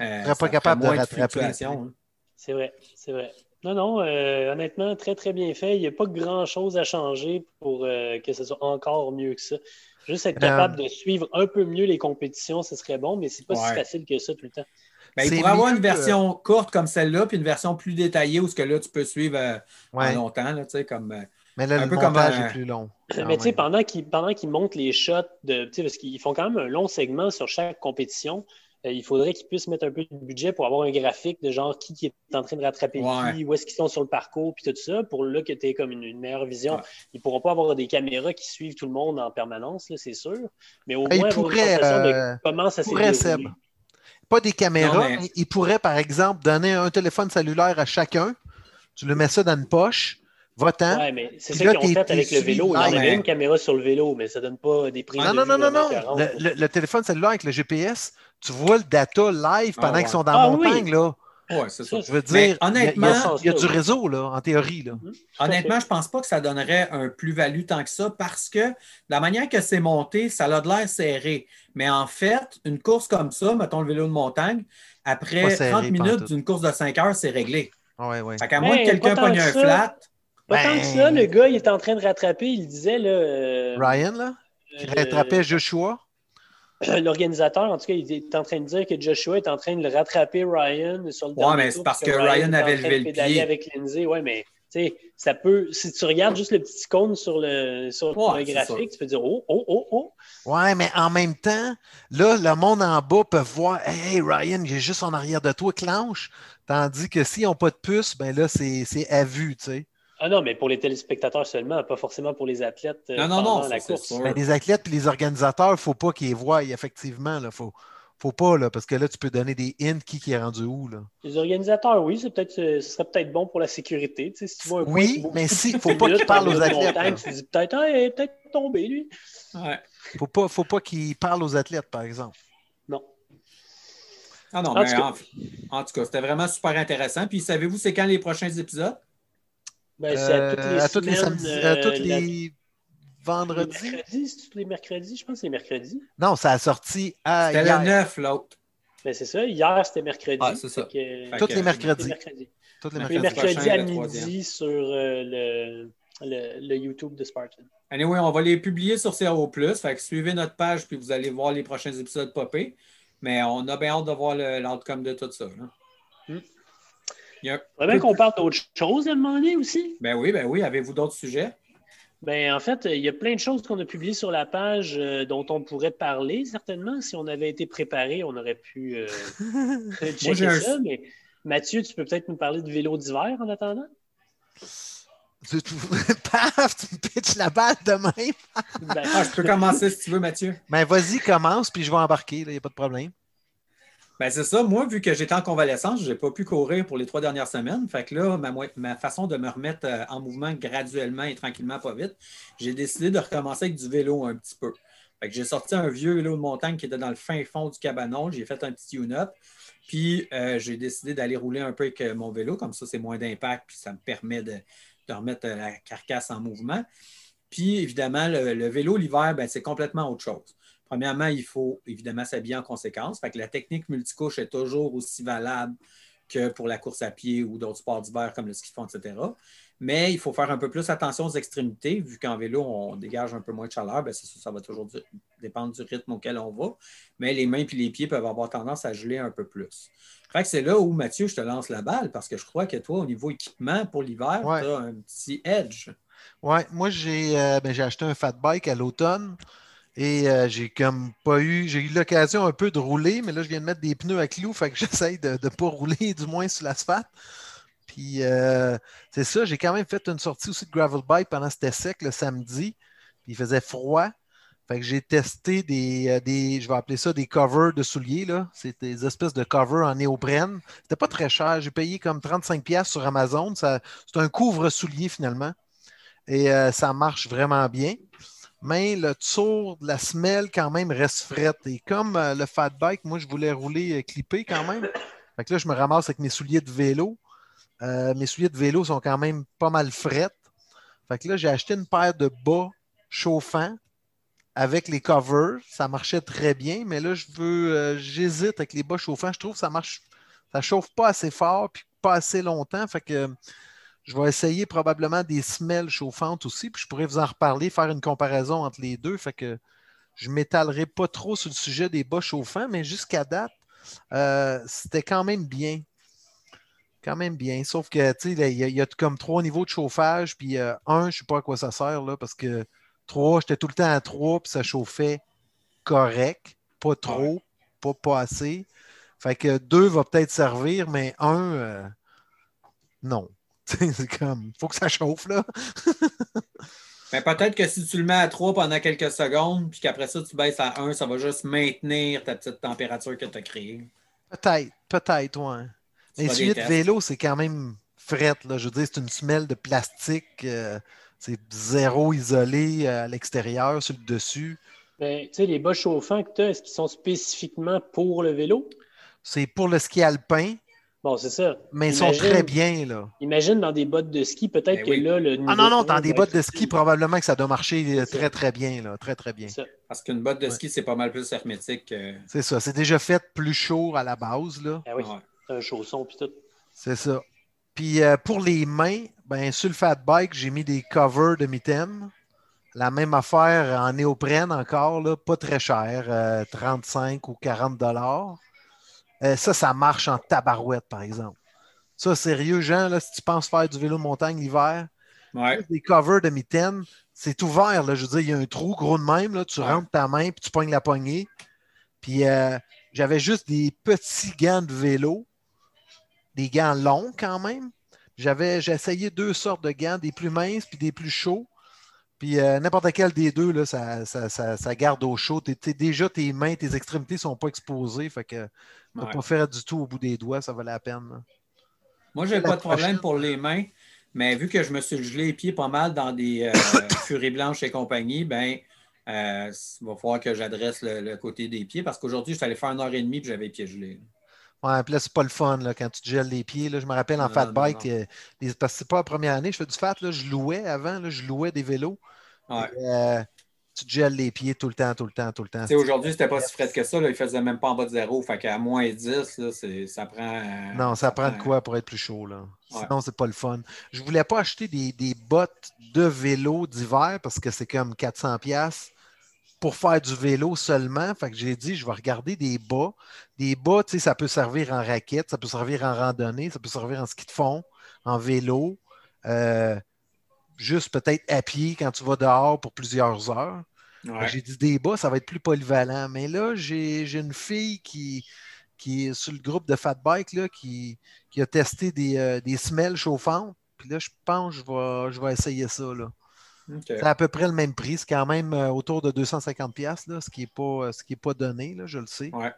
euh, serait pas capable de rattraper, hein. C'est vrai, c'est vrai. Non, non, euh, honnêtement, très, très bien fait. Il n'y a pas grand-chose à changer pour euh, que ce soit encore mieux que ça. Juste être capable de suivre un peu mieux les compétitions, ce serait bon, mais c'est pas si facile que ça tout le temps. Ben, il pourrait avoir une que- version courte comme celle-là, puis une version plus détaillée où ce que là, tu peux suivre euh, Ouais. en longtemps, là, tu sais, comme. euh, Mais là, un le peu comme un- est plus long. Mais tu sais, pendant qu'ils pendant qu'ils montent les shots, de, tu sais, parce qu'ils font quand même un long segment sur chaque compétition, euh, il faudrait qu'ils puissent mettre un peu de budget pour avoir un graphique de genre qui, qui est en train de rattraper Ouais. qui, où est-ce qu'ils sont sur le parcours, puis tout ça, pour là que tu aies comme une, une meilleure vision. Ouais. Ils ne pourront pas avoir des caméras qui suivent tout le monde en permanence, là, c'est sûr, mais au Ah, ils moins avoir une pourraient, euh, de comment ça s'est. Pas des caméras, Non, mais- mais il pourrait, par exemple, donner un téléphone cellulaire à chacun. Tu le mets ça dans une poche. Va-t'en. Ouais, mais c'est ça qu'ils ont t'es- fait avec le vélo. Il y en live. avait Ouais. une caméra sur le vélo, mais ça donne pas des prises Non, de non, non, non, non. vraiment 40. Le, le- le téléphone cellulaire avec le GPS, tu vois le data live Ah, pendant ouais. qu'ils sont dans Ah, la oui. montagne. Là. Ouais, c'est ça. Je veux Mais dire, honnêtement- il y a, il y a du réseau, là, en théorie. Là. À Honnêtement, je pense pas que ça donnerait un plus-value tant que ça parce que la manière que c'est monté, ça a de l'air serré. Mais en fait, une course comme ça, mettons le vélo de montagne, après serré, 30 minutes d'une course de 5 heures, c'est réglé. Ouais, ouais. Fait qu'à moins que quelqu'un pogne un flat, Pas Ben- tant que ça, le gars, il est en train de rattraper, il disait, là. euh, Ryan, là, qui le- rattrapait Joshua. L'organisateur, en tout cas, il est en train de dire que Joshua est en train de le rattraper Ryan sur le Ouais, mais c'est parce que Ryan avait levé le pied. avec Lindsay. Ouais, mais tu sais, ça peut. Si tu regardes juste le petit cône sur le, sur Ouais, le graphique, tu peux dire oh, oh, oh, oh. Ouais, mais en même temps, là, le monde en bas peut voir Hey, Ryan, il est juste en arrière de toi, clenche. Tandis que s'ils n'ont pas de puce, ben là, c'est c'est à vue, tu sais. Ah non, mais pour les téléspectateurs seulement, pas forcément pour les athlètes euh, Non, non, pendant non, la course. Ben, les athlètes et les organisateurs, il ne faut pas qu'ils les voient, effectivement. Il faut, faut pas, là, parce que là, tu peux donner des hints qui, qui est rendu où. Là. Les organisateurs, oui, c'est peut-être, euh, ce serait peut-être bon pour la sécurité. Tu sais, si tu vois un Oui, mais si, de faut suite pas qu'il minutes parle en aux athlètes, montagne, là. Tu te dis peut-être, ah, il est peut-être tombé, lui. ouais. Faut pas, faut pas qu'ils parlent aux athlètes, par exemple. Non. Ah non, En mais tout cas- en, en tout cas, c'était vraiment super intéressant. Puis savez-vous, c'est quand les prochains épisodes? Ben, c'est Euh, à toutes les à samedis, euh, à tous la- les les vendredis. mercredis, c'est tous les mercredis? Je pense que c'est mercredi. Non, ça a sorti à C'était le 9, l'autre. Ben, c'est ça. Hier, c'était mercredi. Ah, c'est ça. Que- Tous que- les mercredis. les mercredis. Tous les mercredis. à midi sur euh, le, le, le YouTube de Spartan. Anyway, on va les publier sur CRO+. Fait que suivez notre page, puis vous allez voir les prochains épisodes popper. Mais on a bien hâte de voir le- l'outcome de tout ça. là. Hmm. Il y a- Faudrait bien qu'on parle d'autres choses à un moment donné aussi. Ben oui, ben oui. Avez-vous d'autres sujets? Ben, en fait, il y a plein de choses qu'on a publiées sur la page euh, dont on pourrait parler, certainement. Si on avait été préparé, on aurait pu euh, checker un- ça. Mais Mathieu, tu peux peut-être nous parler de vélo d'hiver en attendant? Paf, tu me pitches la balle de même. Ben, Ah, je peux commencer si tu veux, Mathieu. Ben, vas-y, commence, puis je vais embarquer, il n'y a pas de problème. Ben c'est ça. Moi, vu que j'étais en convalescence, je n'ai pas pu courir pour les trois dernières semaines. Fait que là, ma, façon de me remettre euh, en mouvement graduellement et tranquillement, pas vite, j'ai décidé de recommencer avec du vélo un petit peu. Fait que j'ai sorti un vieux vélo de montagne qui était dans le fin fond du cabanon. J'ai fait un petit tune-up. Puis euh, j'ai décidé d'aller rouler un peu avec euh, mon vélo. Comme ça, c'est moins d'impact. Puis ça me permet de, remettre la carcasse en mouvement. Puis évidemment, le, le vélo l'hiver, ben, c'est complètement autre chose. Premièrement, il faut évidemment s'habiller en conséquence. Fait que la technique multicouche est toujours aussi valable que pour la course à pied ou d'autres sports d'hiver comme le ski fond, etc. Mais il faut faire un peu plus attention aux extrémités, vu qu'en vélo, on dégage un peu moins de chaleur. Bien, sûr, ça va toujours du- dépendre du rythme auquel on va. Mais les mains et les pieds peuvent avoir tendance à geler un peu plus. Fait que c'est là où, Mathieu, je te lance la balle parce que je crois que toi, au niveau équipement pour l'hiver, Ouais. tu as un petit edge. Ouais, moi j'ai euh, ben, j'ai acheté un fat bike à l'automne et euh, j'ai comme pas eu, j'ai eu l'occasion un peu de rouler, mais là je viens de mettre des pneus à clous, fait que j'essaye de ne pas rouler du moins sur l'asphalte. Puis euh, c'est ça, j'ai quand même fait une sortie aussi de gravel bike pendant que c'était sec le samedi, puis il faisait froid. Fait que j'ai testé des, euh, des, je vais appeler ça des covers de souliers, là. C'est des espèces de covers en néoprène. C'était pas très cher. J'ai payé comme 35$ sur Amazon. C'est un couvre-soulier finalement et ça marche vraiment bien. Mais le tour de la semelle, quand même, reste frette. Et comme euh, le fat bike, moi, je voulais rouler euh, clippé quand même. Fait que là, je me ramasse avec mes souliers de vélo. Euh, mes souliers de vélo sont quand même pas mal frettes. Fait que là, j'ai acheté une paire de bas chauffants avec les covers. Ça marchait très bien, mais là, je veux, euh, j'hésite avec les bas chauffants. Je trouve que ça marche, ça chauffe pas assez fort puis pas assez longtemps. Fait que je vais essayer probablement des semelles chauffantes aussi, puis je pourrais vous en reparler, faire une comparaison entre les deux. Fait que je ne m'étalerai pas trop sur le sujet des bas chauffants, mais jusqu'à date, euh, c'était quand même bien. Quand même bien. Sauf que, tu sais, là, il y, a- il y a comme trois niveaux de chauffage, puis euh, un, je ne sais pas à quoi ça sert, là, parce que trois, j'étais tout le temps à trois, puis ça chauffait correct. Pas trop, pas, pas assez. Fait que deux va peut-être servir, mais un, euh, non. C'est comme, faut que ça chauffe, là. Mais peut-être que si tu le mets à 3 pendant quelques secondes, puis qu'après ça, tu baisses à 1, ça va juste maintenir ta petite température que tu as créée. Peut-être, peut-être, ouais. Mais celui de vélo, c'est quand même frette, là. Je veux dire, c'est une semelle de plastique. euh, c'est zéro isolé euh, à l'extérieur, sur le dessus. Ben, tu sais, les bas chauffants que tu as, est-ce qu'ils sont spécifiquement pour le vélo? C'est pour le ski alpin, Bon, c'est ça. mais ils sont Imagine- très bien, là. Imagine dans des bottes de ski, peut-être Ben que oui. là, le Ah non, non, dans des bottes de ski, probablement que ça doit marcher euh, très, très bien, là. Très, très bien. Parce qu'une botte de Ouais. ski, c'est pas mal plus hermétique que. C'est ça. C'est déjà fait plus chaud à la base, là. Ah oui, Ouais. un chausson puis tout. C'est ça. Puis euh, pour les mains, ben, sur le fat bike, j'ai mis des covers de mitaines. La même affaire en néoprène encore, là, pas très cher, 35 ou 40 dollars. Ça, ça marche en tabarouette, par exemple. Ça, sérieux, Jean, là, si tu penses faire du vélo de montagne l'hiver, des covers de mitaines, c'est ouvert. Là, je veux dire, il y a un trou gros de même. Là, tu rentres ta main puis tu pognes la poignée. Puis euh, j'avais juste des petits gants de vélo, des gants longs quand même. J'avais, j'ai essayé deux sortes de gants, des plus minces puis des plus chauds. Puis euh, n'importe quel des deux, là, ça, ça, garde au chaud. déjà, tes mains, tes extrémités ne sont pas exposées. Fait que ne pas faire du tout au bout des doigts, ça valait la peine. Moi, je n'ai pas de problème pour les mains. Mais vu que je me suis gelé les pieds pas mal dans des euh, furies blanches et compagnie, ben, euh, il va falloir que j'adresse le, côté des pieds parce qu'aujourd'hui, je suis allé faire une heure et demie et j'avais les pieds gelés. Ouais, puis là, c'est pas le fun là, quand tu te gèles les pieds. Là. Je me rappelle en fat bike, euh, parce que c'est pas la première année, je fais du fat, là, je louais avant, là, je louais des vélos. Ouais tu te gèles les pieds tout le temps, tout le temps, tout le temps. Aujourd'hui, c'était pas si frais que ça. Là. Il faisait même pas en bas de zéro. Fait qu'à moins 10, là, ça prend. non, ça, prend de quoi pour être plus chaud. Là. Sinon, c'est pas le fun. Je voulais pas acheter des, bottes de vélo d'hiver parce que c'est comme 400$ pour faire du vélo seulement. Fait que j'ai dit, je vais regarder des bas. Des bas, tu sais, ça peut servir en raquette, ça peut servir en randonnée, ça peut servir en ski de fond, en vélo. Euh, juste peut-être à pied quand tu vas dehors pour plusieurs heures. J'ai dit des bas, ça va être plus polyvalent. Mais là, j'ai une fille qui, qui est sur le groupe de Fat Bike là, qui, a testé des, euh, des semelles chauffantes. Puis là, je pense que je vais, je vais essayer ça. Là. C'est à peu près le même prix. C'est quand même euh, autour de 250$, là, ce qui n'est pas, pas donné, là, je le sais. Ouais.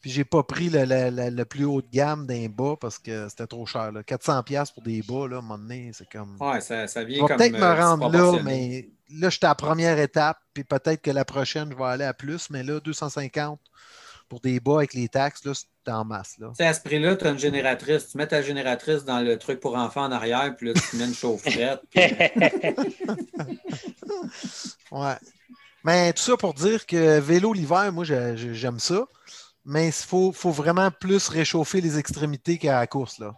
Puis j'ai pas pris le, plus haut de gamme d'un bas parce que c'était trop cher. 400$ pour des bas, là, à un moment donné, c'est comme. Ouais, ça, ça vient comme. peut-être me euh, rendre là, mais là, j'étais à la première étape, puis peut-être que la prochaine, je vais aller à plus, mais là, 250 pour des bas avec les taxes, c'est en masse. Là. à ce prix-là, tu as une génératrice. Tu mets ta génératrice dans le truc pour enfants en arrière, puis là, tu mets une chaufferette. ouais. Mais tout ça pour dire que vélo l'hiver, moi, j'aime ça mais il faut, vraiment plus réchauffer les extrémités qu'à la course. Là.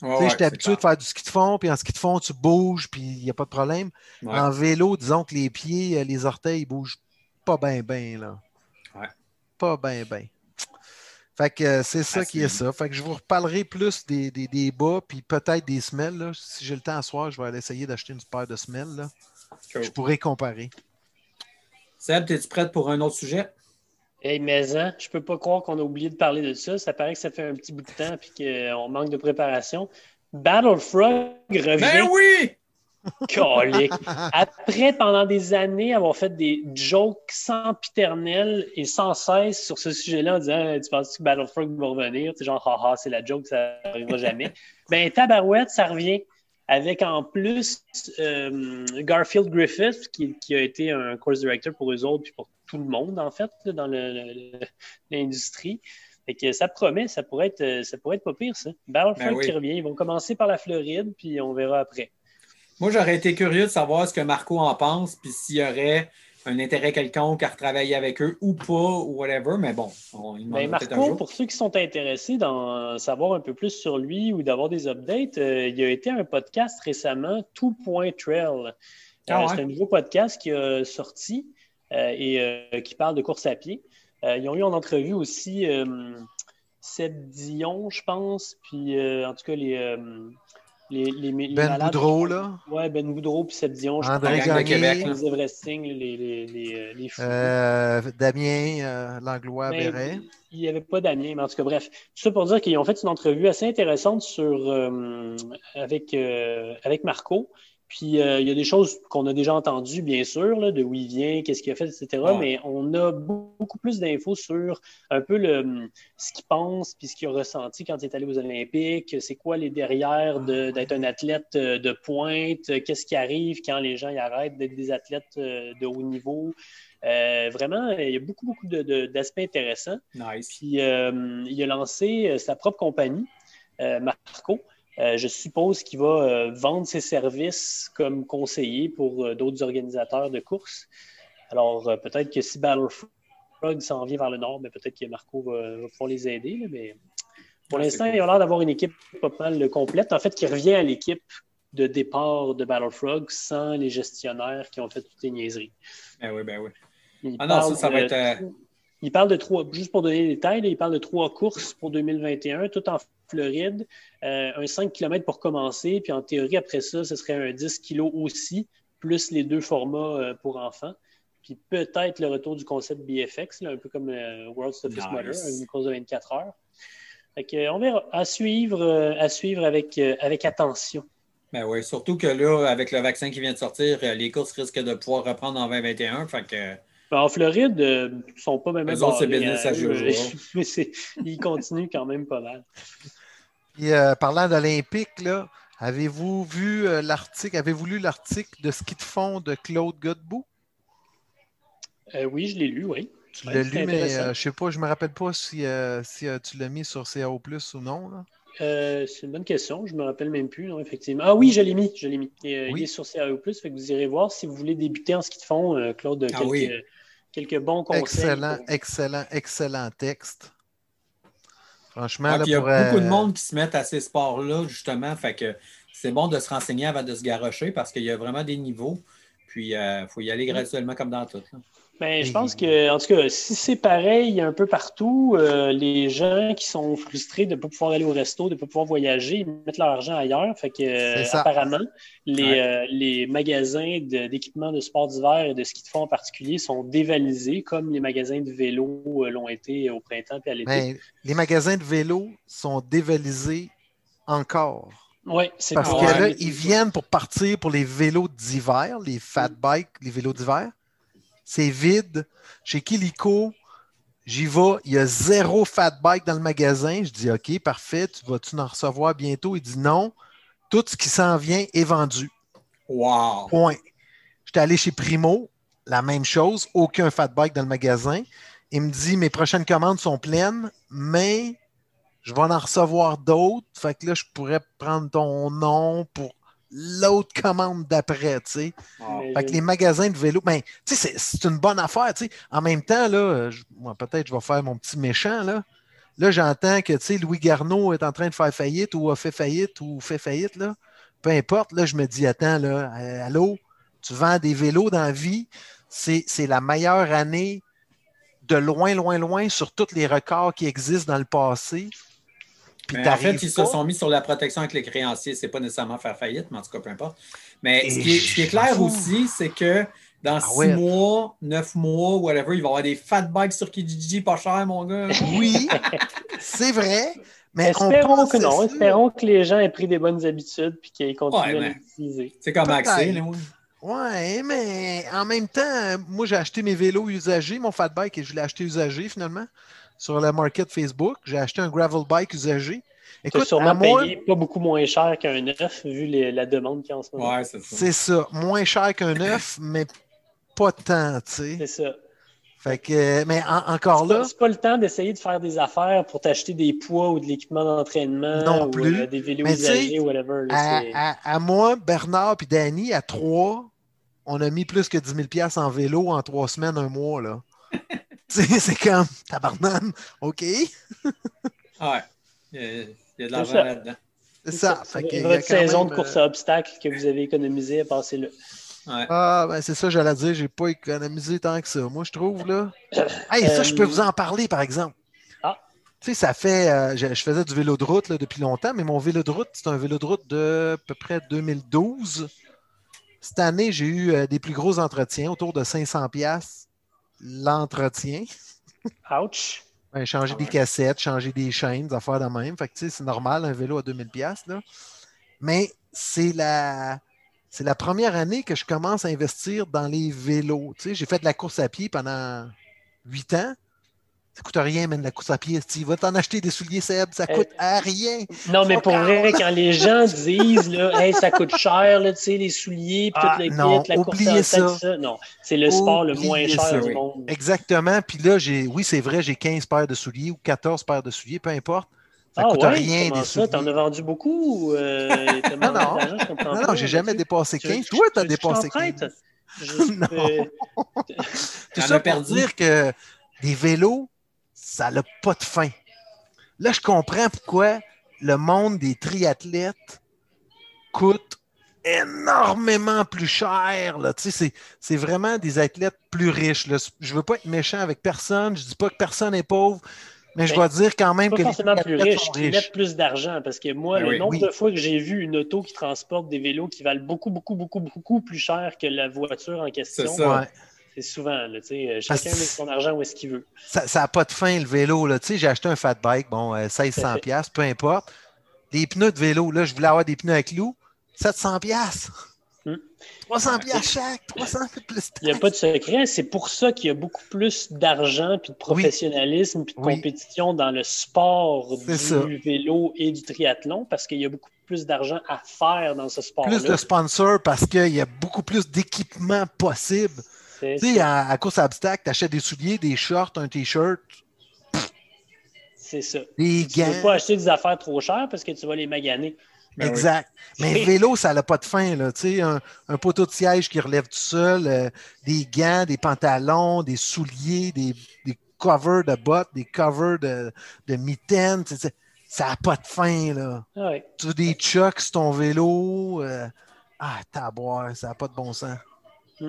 Ouais, J'étais habitué de faire du ski de fond, puis en ski de fond, tu bouges, puis il n'y a pas de problème. En vélo, disons que les pieds, euh, les orteils, ils bougent pas bien, bien. Là. Pas bien, bien. Fait que euh, c'est ça qui est ça. Fait que je vous reparlerai plus des, des, bas, puis peut-être des semelles. Si j'ai le temps à soir, je vais aller essayer d'acheter une paire de semelles. Là. Je pourrais comparer. Seb, es-tu prête pour un autre sujet? Hey, mais hein, je peux pas croire qu'on a oublié de parler de ça. Ça paraît que ça fait un petit bout de temps et qu'on manque de préparation. Battlefrog revient. Ben oui! Colique. Après, pendant des années, avoir fait des jokes sans piternel et sans cesse sur ce sujet-là en disant Tu penses que Battlefrog va revenir? C'est genre, haha, c'est la joke, ça n'arrivera jamais. ben, Tabarouette, ça revient avec en plus euh, Garfield Griffith, qui, qui, a été un course director pour eux autres, puis pour tout le monde, en fait, dans l'industrie. Fait que ça promet, ça pourrait être, ça pourrait être pas pire, ça. Battlefront ben qui revient. Ils vont commencer par la Floride, puis on verra après. Moi, j'aurais été curieux de savoir ce que Marco en pense, puis s'il y aurait un intérêt quelconque à retravailler avec eux ou pas, ou whatever, mais bon, on, il ben Marco, pour ceux qui sont intéressés d'en savoir un peu plus sur lui ou d'avoir des updates, euh, il y a été un podcast récemment, Two Point Trail. Ah euh, c'est un nouveau podcast qui a sorti. Euh, et euh, qui parle de course à pied. Euh, ils ont eu en entrevue aussi Seb Dion, je pense, puis en tout cas les. Les, les, ben Boudreau, là. Oui, Ben Boudreau puis Seb Dion. André Gagné. Les Everesting, les, les, les, fous. Damien Langlois ben, Béret. Il n'y avait pas Damien, mais en tout cas, bref. Tout ça pour dire qu'ils ont fait une entrevue assez intéressante sur, avec, avec Marco. Puis euh, il y a des choses qu'on a déjà entendues, bien sûr, de où il vient, qu'est-ce qu'il a fait, etc. Mais on a beaucoup plus d'infos sur un peu le, ce qu'il pense, puis ce qu'il a ressenti quand il est allé aux Olympiques, c'est quoi les derrière d'être un athlète euh, de pointe, qu'est-ce qui arrive quand les gens y arrêtent d'être des athlètes euh, de haut niveau. vraiment, il y a beaucoup, beaucoup d'aspects intéressants. Nice. Puis il a lancé sa propre compagnie, Marco. Euh, je suppose qu'il va euh, vendre ses services comme conseiller pour euh, d'autres organisateurs de courses. Alors, peut-être que si Battlefrog s'en vient vers le nord, mais ben, peut-être que Marco va, pouvoir les aider. mais Pour Ah, l'instant, cool. il a l'air d'avoir une équipe pas mal complète. En fait, qui revient à l'équipe de départ de Battlefrog sans les gestionnaires qui ont fait toutes les niaiseries. Ben oui, ben oui. Il Ah non, ça, ça va être, Il parle de trois, juste pour donner des détails, là, il parle de trois courses pour 2021, tout en Floride, euh, un 5 km pour commencer, puis en théorie, après ça, ce serait un 10 kg aussi, plus les deux formats euh, pour enfants. Puis peut-être le retour du concept BFX, là, un peu comme euh, World's Toughest Nice. Une course de 24 heures. Fait que, on verra. À suivre, à suivre avec, avec attention. ben oui, surtout que là, avec le vaccin qui vient de sortir, les courses risquent de pouvoir reprendre en 2021. Fait que, Ben, en Floride, euh, ils sont pas même Eux autres, c'est business hein, usual. euh, mais ils continuent quand même pas mal. Puis, euh, parlant d'Olympique, là, avez-vous vu euh, l'article, avez-vous lu l'article de ski de fond de Claude Godbout? Euh, oui, je l'ai lu, oui. Tu l'as lu, mais euh, je sais pas, je me rappelle pas si, euh, si euh, tu l'as mis sur CAO ou non. Là. Euh, c'est une bonne question. Je me rappelle même plus, non, effectivement. Ah oui, je l'ai mis. Je l'ai mis. Et, euh, Oui. Il est sur CAO+, fait que vous irez voir si vous voulez débuter en ski de fond, euh, Claude, Ah quelques, oui. quelques bons conseils. Excellent, pour- excellent, excellent texte. Franchement, là, il y a euh, beaucoup de monde qui se mettent à ces sports-là, justement. Fait que c'est bon de se renseigner avant de se garrocher parce qu'il y a vraiment des niveaux. Puis il faut y aller graduellement comme dans tout. là. Ben, je pense que, en tout cas, si c'est pareil un peu partout, euh, les gens qui sont frustrés de ne pas pouvoir aller au resto, de ne pas pouvoir voyager, ils mettent leur argent ailleurs. Fait que, euh, apparemment, les, Ouais. euh, les magasins d'équipements de, sport d'hiver et de ski de fond en particulier sont dévalisés, comme les magasins de vélo l'ont été au printemps et à l'été. ben, les magasins de vélo sont dévalisés encore. Oui, c'est Parce que là, ils viennent pour partir pour les vélos d'hiver, les fat bikes, les vélos d'hiver. C'est vide. Chez Kilico, j'y vais. Il y a zéro fat bike dans le magasin. Je dis OK, parfait. Tu vas-tu en recevoir bientôt? Il dit non. Tout ce qui s'en vient est vendu. Wow! Point. J'étais allé chez Primo, la même chose, aucun fat bike dans le magasin. Il me dit mes prochaines commandes sont pleines, mais je vais en recevoir d'autres. Fait que là, je pourrais prendre ton nom pour l'autre commande d'après, tu sais. Fait que les magasins de vélo, ben, tu sais, c'est- une bonne affaire, tu sais. En même temps, là, peut-être je vais faire mon petit méchant, là. Là, j'entends que, tu sais, Louis Garneau est en train de faire faillite ou a fait faillite ou fait faillite, là. Peu importe, là, je me dis, attends, là, allô, tu vends des vélos dans la vie, c'est la meilleure année de loin, loin, loin sur tous les records qui existent dans le passé. Mais en fait, ils pas- se sont mis sur la protection avec les créanciers. C'est pas nécessairement faire faillite, mais en tout cas, peu importe. Mais ce qui est, ce qui est je clair aussi, c'est que dans Ah six ouais. mois, neuf mois, whatever, il va y avoir des fat bikes sur Kijiji pas cher, mon gars. Oui, c'est vrai. Mais on espérons que non. Espérons que les gens aient pris des bonnes habitudes et qu'ils continuent Ouais, à mais- les utiliser. C'est comme. Axé, là. oui. Ouais, mais en même temps, moi j'ai acheté mes vélos usagés, mon fat bike, et je l'ai acheté usagé finalement sur la market Facebook. J'ai acheté un gravel bike usagé. Écoute, à sûrement moi, payé pas beaucoup moins cher qu'un neuf vu les- la demande qu'il y a en ce moment. Ouais, c'est ça. c'est ça, moins cher qu'un neuf, mais pas tant, tu sais. C'est ça. Fait que, mais en- encore là, pas- C'est pas le temps d'essayer de faire des affaires pour t'acheter des poids ou de l'équipement d'entraînement Non ou plus. euh, des vélos Mais usagés, whatever. là, à, c'est- à- à moi, Bernard puis Danny, à trois, on a mis plus que 10 000 piastres en vélo en trois semaines, un mois, là. C'est comme, tabarnane, OK, Ouais. Il y a, de C'est l'argent ça. là-dedans. c'est ça. C'est Fait votre saison même, de course euh, à obstacles que vous avez économisé à passer là. Ouais. Ah, ben c'est ça, j'allais dire, j'ai pas économisé tant que ça. Moi, je trouve, là. Hey, ça, je peux Euh, vous en parler, par exemple. Ah. Tu sais, ça fait. euh, je, je faisais du vélo de route là, depuis longtemps, mais mon vélo de route, c'est un vélo de route de à peu près 2012. Cette année, j'ai eu euh, des plus gros entretiens, autour de 500$ piastres l'entretien. Ouch! Ben, changer Ah des cassettes, changer des chaînes, des affaires de même. Fait que, tu sais, c'est normal, un vélo à 2000$. piastres, Là. Mais c'est la, c'est la première année que je commence à investir dans les vélos. Tu sais, j'ai fait de la course à pied pendant 8 ans. Ça coûte rien, même la course à pied. Tu vas t'en acheter des souliers Seb, ça Eh, coûte à rien. Non, mais pour vrai, quand les gens disent là, hey, ça coûte cher, là, tu sais, les souliers, puis Ah, toute la non, la course à ça. ça. Non, c'est le sport le moins cher ça, du oui. monde. Exactement. Puis là, j'ai, oui, c'est vrai, j'ai 15 paires de souliers ou 14 paires de souliers, peu importe. Ça ah coûte ouais? rien des ça? T'en as vendu beaucoup ou euh, t'as Non, non. Non, non, j'ai jamais dépassé tu veux- 15. tu- Toi, tu as tu veux que je dépassé t'emprunte? 15. Juste, Non. euh, Tout ça pour dire que les vélos, ça n'a pas de fin. Là, je comprends pourquoi le monde des triathlètes coûte énormément plus cher. Là. Tu sais, c'est- c'est vraiment des athlètes plus riches. Là. Je veux pas être méchant avec personne. Je dis pas que personne est pauvre, mais je Ben, dois dire quand même Pas que les forcément plus riches, qui riches. mettent plus d'argent. Parce que moi, Ben le oui. nombre Oui. de fois que j'ai vu une auto qui transporte des vélos qui valent beaucoup, beaucoup, beaucoup, beaucoup plus cher que la voiture en question, C'est souvent. Là, tu sais, euh, chacun met son argent où est-ce qu'il veut. Ça n'a pas de fin, le vélo. Là. Tu sais, j'ai acheté un fat bike, bon, euh, 1600$, piastres, peu importe. Des pneus de vélo, là, je voulais avoir des pneus à clous, 700$. piastres. Hmm. 300$ piastres chaque, 300 fait plus Il n'y a pas de secret. C'est pour ça qu'il y a beaucoup plus d'argent, puis de professionnalisme, puis de Oui. compétition dans le sport du ça. vélo et du triathlon, parce qu'il y a beaucoup plus d'argent à faire dans ce sport-là. plus de sponsors parce qu'il y a beaucoup plus d'équipements possibles. Tu sais, à, à course à obstacle, tu achètes des souliers, des shorts, un t-shirt, C'est ça. des Tu ne gants. pas acheter des affaires trop chères parce que tu vas les maganer. Ben oui. exact. Mais le vélo, ça n'a pas de fin. Là. Tu sais, un, un poteau de siège qui relève tout seul, euh, des gants, des pantalons, des souliers, des, des covers de bottes, des covers de, de mitaines. Ça n'a pas de fin. Là. Ah. Tu veux des chucks sur ton vélo. euh, ah, taboire, ça n'a pas de bon sens. Mm.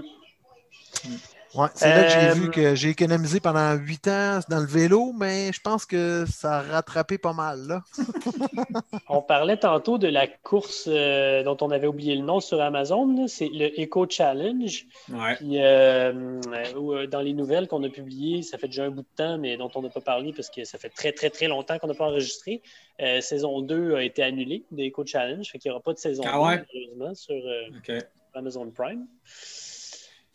Ouais, c'est là que j'ai Euh, vu que j'ai économisé pendant huit ans dans le vélo, mais je pense que ça a rattrapé pas mal. Là. On parlait tantôt de la course euh, dont on avait oublié le nom sur Amazon. C'est le Eco Challenge. Ouais. Puis, euh, euh, dans les nouvelles qu'on a publiées, ça fait déjà un bout de temps, mais dont on n'a pas parlé parce que ça fait très, très, très longtemps qu'on n'a pas enregistré. Euh, saison 2 a été annulée de Eco Challenge. Fait qu'il n'y aura pas de saison Ah 2, ouais? malheureusement, sur euh. Amazon Prime.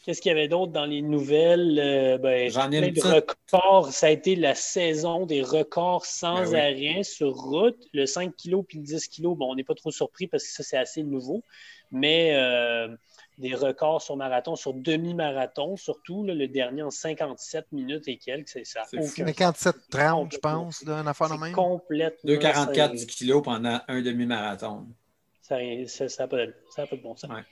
Qu'est-ce qu'il y avait d'autre dans les nouvelles? Euh, ben, J'en ai une de petite. records. Ça a été la saison des records sans Ben oui. arrêt sur route. Le 5 kg puis le 10 kg, bon, on n'est pas trop surpris parce que ça, c'est assez nouveau. Mais euh, des records sur marathon, sur demi-marathon, surtout, là, le dernier en 57 minutes et quelques, c'est ça. a C'est aucun 57-30, je pense, une affaire de même. complètement. 2,44 cinglé. kilos pendant un demi-marathon. Ça n'a pas, de- ça a pas de bon sens. Ouais.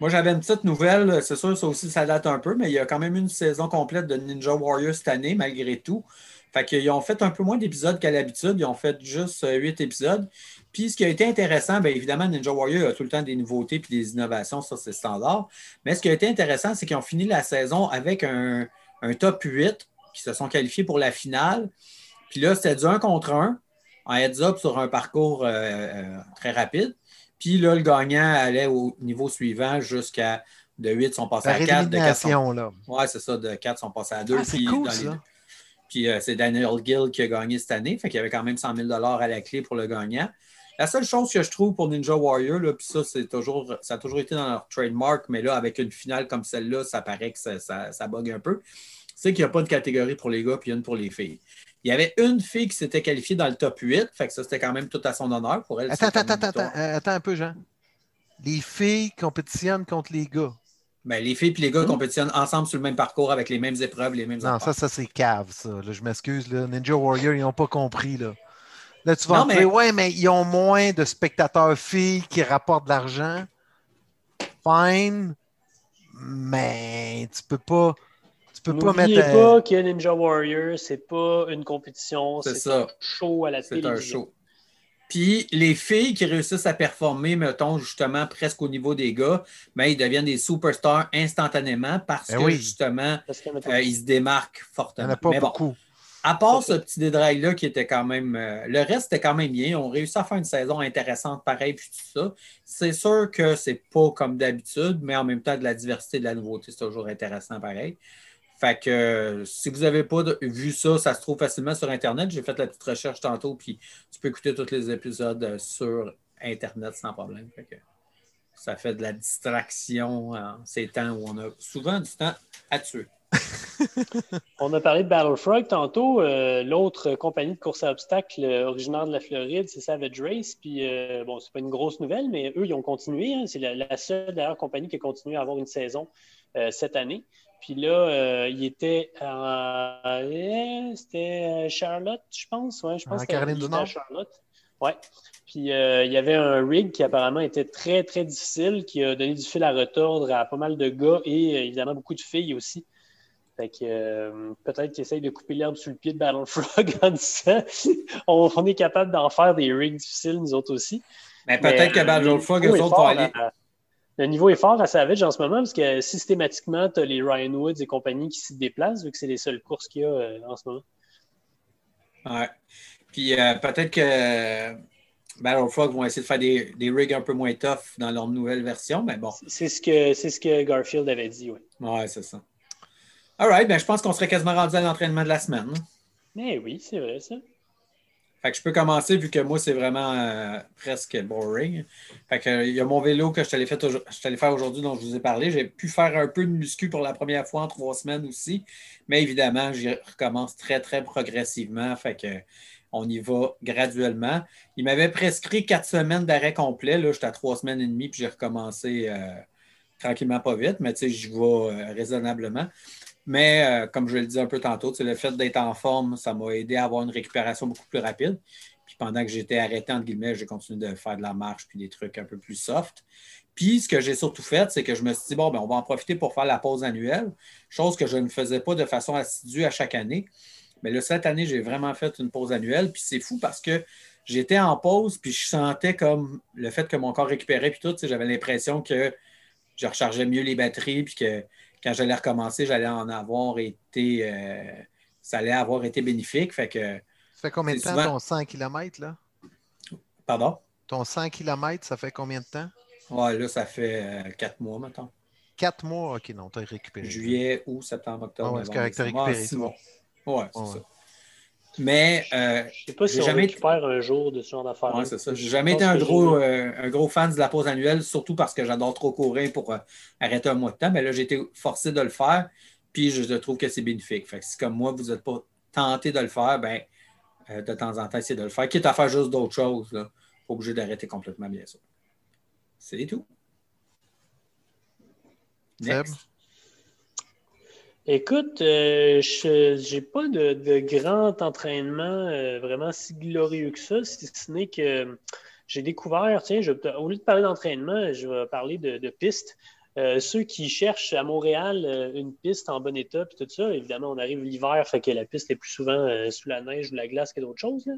Moi, j'avais une petite nouvelle. C'est sûr, ça aussi, ça date un peu, mais il y a quand même une saison complète de Ninja Warrior cette année, malgré tout. Fait qu'ils ont fait un peu moins d'épisodes qu'à l'habitude. Ils ont fait juste euh, huit épisodes. Puis, ce qui a été intéressant, bien évidemment, Ninja Warrior a tout le temps des nouveautés et des innovations, ça, c'est standard. Mais ce qui a été intéressant, c'est qu'ils ont fini la saison avec un, top 8 qui se sont qualifiés pour la finale. Puis là, c'était du 1 contre 1 en heads-up sur un parcours euh, euh, très rapide. Puis là, le gagnant allait au niveau suivant jusqu'à de 8 sont passés à 4, de 4 sont... réélimination, là. Ouais, c'est ça, de 4 sont passés à 2. Ah, c'est puis cool, les Puis euh, c'est Daniel Gill qui a gagné cette année. Fait qu'il y avait quand même 100 000 à la clé pour le gagnant. La seule chose que je trouve pour Ninja Warrior, là, puis ça, c'est toujours, ça a toujours été dans leur trademark, mais là, avec une finale comme celle-là, ça paraît que ça, ça, ça bug un peu. C'est qu'il n'y a pas de catégorie pour les gars puis une pour les filles. Il y avait une fille qui s'était qualifiée dans le top 8, fait que ça, c'était quand même tout à son honneur pour elle. Attends, attends, attends, euh, attends un peu, Jean. Les filles compétitionnent contre les gars. Ben, les filles et les gars Hmm. compétitionnent ensemble sur le même parcours avec les mêmes épreuves, les mêmes Non, affaires. ça, ça c'est cave, ça. Là, je m'excuse. Ninja Warrior, ils n'ont pas compris. Là, là tu vas Non, mais- ouais, mais ils ont moins de spectateurs filles qui rapportent de l'argent. Fine. Mais tu peux pas. Peux pas N'oubliez mettre. pas que Ninja Warrior, c'est pas une compétition, C'est c'est ça. un show à la C'est un show. Puis les filles qui réussissent à performer, mettons, justement, presque au niveau des gars, ben, ils deviennent des superstars instantanément parce Ben que, oui. justement, Parce qu'il y a euh, ils se démarquent Il n'y fortement. en a pas Mais bon, beaucoup. à part ce petit dédrail-là qui était quand même. euh, le reste était quand même bien. On réussit à faire une saison intéressante, pareil, puis tout ça. C'est sûr que c'est pas comme d'habitude, mais en même temps, de la diversité, de la nouveauté, c'est toujours intéressant, pareil. Fait que euh, si vous n'avez pas vu ça, ça se trouve facilement sur Internet. J'ai fait la petite recherche tantôt, puis tu peux écouter tous les épisodes euh, sur Internet sans problème. Ça fait de la distraction en ces temps où on a souvent du temps à tuer. On a parlé de Battlefrog tantôt. euh, L'autre compagnie de course à obstacles originaire de la Floride, c'est Savage Race. Puis, euh, bon, c'est pas une grosse nouvelle, mais eux, ils ont continué. hein. C'est la, seule, d'ailleurs, compagnie qui a continué à avoir une saison cette année. Puis là, euh, il était à. euh, C'était euh, Charlotte, je pense. Ouais, je pense En que c'était- Caroline du Nord. Charlotte. Ouais. Puis euh, il y avait un rig qui apparemment était très, très difficile, qui a donné du fil à retordre à pas mal de gars et évidemment beaucoup de filles aussi. Fait que euh, peut-être qu'ils essayent de couper l'herbe sous le pied de Battlefrog en disant on, on est capable d'en faire des rigs difficiles, nous autres aussi. Mais peut-être que Battlefrog, eux autres vont aller. Le niveau est fort à Savage en ce moment parce que systématiquement, tu as les Ryan Woods et compagnie qui s'y déplacent vu que c'est les seules courses qu'il y a euh, en ce moment. Ouais. Puis euh, peut-être que Battlefrog vont essayer de faire des, des, rigs un peu moins tough dans leur nouvelle version, mais bon. C'est ce que, ce que Garfield avait dit, oui. Ouais, c'est ça. All right, ben, je pense qu'on serait quasiment rendu à l'entraînement de la semaine. Mais oui, c'est vrai, ça. Fait que je peux commencer vu que moi, c'est vraiment euh, presque boring. Fait que, il y a mon vélo que je t'allais faire aujourd'hui dont je vous ai parlé. J'ai pu faire un peu de muscu pour la première fois en trois semaines aussi. Mais évidemment, j'y recommence très, très progressivement. Fait que on y va graduellement. Il m'avait prescrit quatre semaines d'arrêt complet. Là, j'étais à trois semaines et demie, puis j'ai recommencé euh, tranquillement, pas vite, mais tu sais, j'y vais euh, raisonnablement. Mais euh, comme je le disais un peu tantôt, le fait d'être en forme, ça m'a aidé à avoir une récupération beaucoup plus rapide. Puis pendant que j'étais arrêté, entre guillemets, j'ai continué de faire de la marche puis des trucs un peu plus soft. Puis ce que j'ai surtout fait, c'est que je me suis dit, bon, ben, on va en profiter pour faire la pause annuelle, chose que je ne faisais pas de façon assidue à chaque année. Mais là, cette année, j'ai vraiment fait une pause annuelle. Puis c'est fou parce que j'étais en pause, puis je sentais comme le fait que mon corps récupérait, puis tout, j'avais l'impression que je rechargeais mieux les batteries, puis que quand j'allais recommencer, j'allais en avoir été. Euh, ça allait avoir été bénéfique. Fait que. Ça fait combien de temps ton 100 km, là? Pardon? Ton 100 km, ça fait combien de temps? Ouais, là, ça fait euh, quatre mois, maintenant. Quatre mois? OK, non, tu as récupéré. Juillet, août, septembre, octobre. Ah ouais, c'est correct, tu as récupéré. Six mois. Ouais, c'est ça. Mais euh, je sais pas si on jamais récupère un jour de ce genre d'affaires. Oui, c'est ça. J'ai jamais été un gros, euh, un gros fan de la pause annuelle, surtout parce que j'adore trop courir pour euh, arrêter un mois de temps. Mais là, j'ai été forcé de le faire, puis je trouve que c'est bénéfique. Fait que si comme moi, vous n'êtes pas tenté de le faire, ben, euh, de temps en temps, c'est de le faire. Quitte à faire juste d'autres choses, là, pas obligé d'arrêter complètement, bien sûr. C'est tout. Next. Écoute, euh, je n'ai pas de, grand entraînement euh, vraiment si glorieux que ça, si ce n'est que j'ai découvert, tiens, au lieu de parler d'entraînement, je vais parler de, de pistes. Euh, ceux qui cherchent à Montréal une piste en bon état, puis tout ça, évidemment, on arrive l'hiver, fait que la piste est plus souvent sous la neige ou la glace que d'autres choses.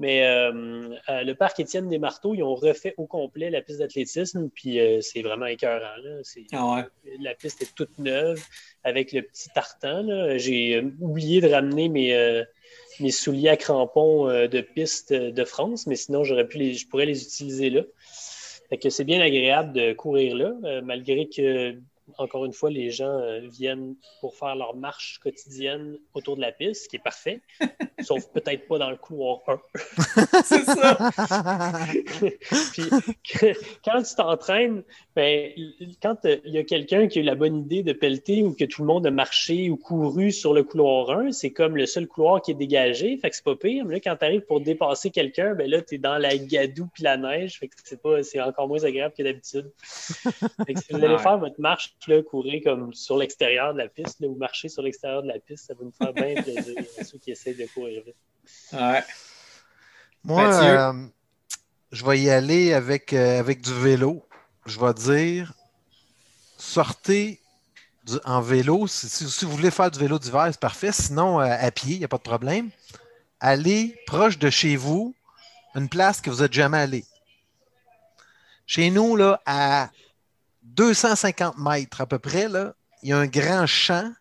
Mais le parc Étienne des Marteaux, ils ont refait au complet la piste d'athlétisme, puis c'est vraiment écœurant. Ah la piste est toute neuve avec le petit tartan. J'ai euh, oublié de ramener mes, euh, mes souliers à crampons euh, de piste de France, mais sinon, j'aurais pu les, je pourrais les utiliser là. Fait que c'est bien agréable de courir là, malgré que encore une fois, les gens euh, viennent pour faire leur marche quotidienne autour de la piste, ce qui est parfait, sauf peut-être pas dans le couloir 1. c'est ça. Puis quand tu t'entraînes, ben, quand il y a quelqu'un qui a eu la bonne idée de pelleter ou que tout le monde a marché ou couru sur le couloir 1, c'est comme le seul couloir qui est dégagé, fait que c'est pas pire. Mais là, quand tu arrives pour dépasser quelqu'un, ben là, tu es dans la gadoue puis la neige, fait que c'est pas c'est encore moins agréable que d'habitude. si vous allez faire votre marche courir comme sur l'extérieur de la piste ou marcher sur l'extérieur de la piste, ça va nous faire bien plaisir à ceux qui essaient de courir vite. Ouais. Moi, euh, je vais y aller avec, euh, avec du vélo. Je vais dire sortez en vélo. Si, vous voulez faire du vélo d'hiver, c'est parfait. Sinon, euh, à pied, il n'y a pas de problème. Allez proche de chez vous, une place que vous n'êtes jamais allé. Chez nous, là, à 250 mètres à peu près, il y a un grand champ.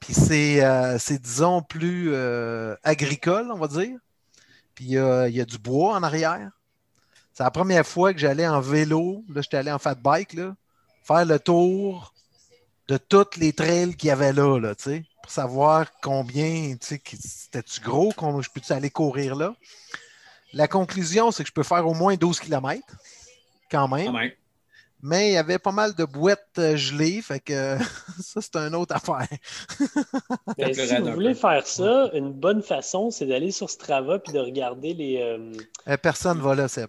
Puis c'est, euh, disons, plus euh, agricole, on va dire. Puis il y, a, du bois en arrière. C'est la première fois que j'allais en vélo. Là, j'étais allé en fat bike, faire le tour de toutes les trails qu'il y avait là, pour savoir combien, c'était-tu gros, qu'on, je peux-tu aller courir là? La conclusion, c'est que je peux faire au moins 12 km. Quand même mais il y avait pas mal de boîtes euh, gelées, fait que ça, c'est une autre affaire. Ben, si vous voulez faire ça, une bonne façon, c'est d'aller sur Strava et de regarder les. Euh, euh, personne va là, Seb.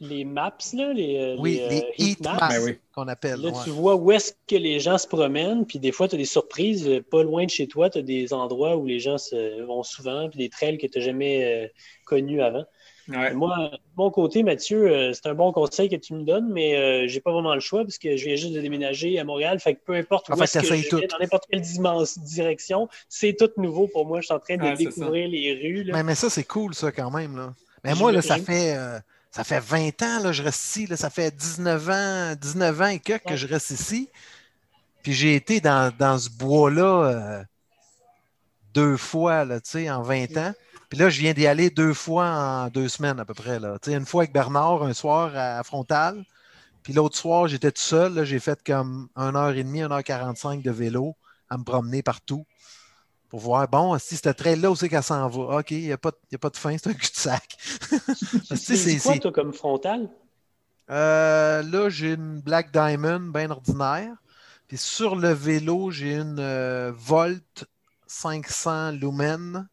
Les maps, là, les, oui, les, heat maps, ben qu'on appelle. Là, tu vois où est-ce que les gens se promènent, puis des fois, tu as des surprises. Pas loin de chez toi, tu as des endroits où les gens se, vont souvent, puis des trails que tu n'as jamais connus avant. Moi, de mon côté, Mathieu, euh, c'est un bon conseil que tu me donnes, mais euh, j'ai pas vraiment le choix parce que je viens juste de déménager à Montréal. Fait que peu importe où est-ce que je vais, dans n'importe quelle direction, c'est tout nouveau pour moi. Je suis en train de découvrir les rues. Mais, ça, c'est cool, ça, quand même. Là. Mais moi, là, ça fait. Euh, ça fait 20 ans que je reste ici. Là. Ça fait 19 ans, 19 ans et que, que je reste ici. Puis j'ai été dans, dans ce bois-là deux fois là, en 20 ans. Puis là, je viens d'y aller deux fois en deux semaines à peu près. Là. Une fois avec Bernard, un soir à Frontal. Puis l'autre soir, j'étais tout seul. J'ai fait comme 1h30, 1h45 de vélo à me promener partout pour voir, bon, si cette trail-là, où c'est qu'elle s'en va? OK, il n'y a, pas de fin, c'est un cul-de-sac. c'est quoi, toi, comme frontal? Euh, là, j'ai une Black Diamond bien ordinaire. Puis sur le vélo, j'ai une euh, Volt 500 Lumen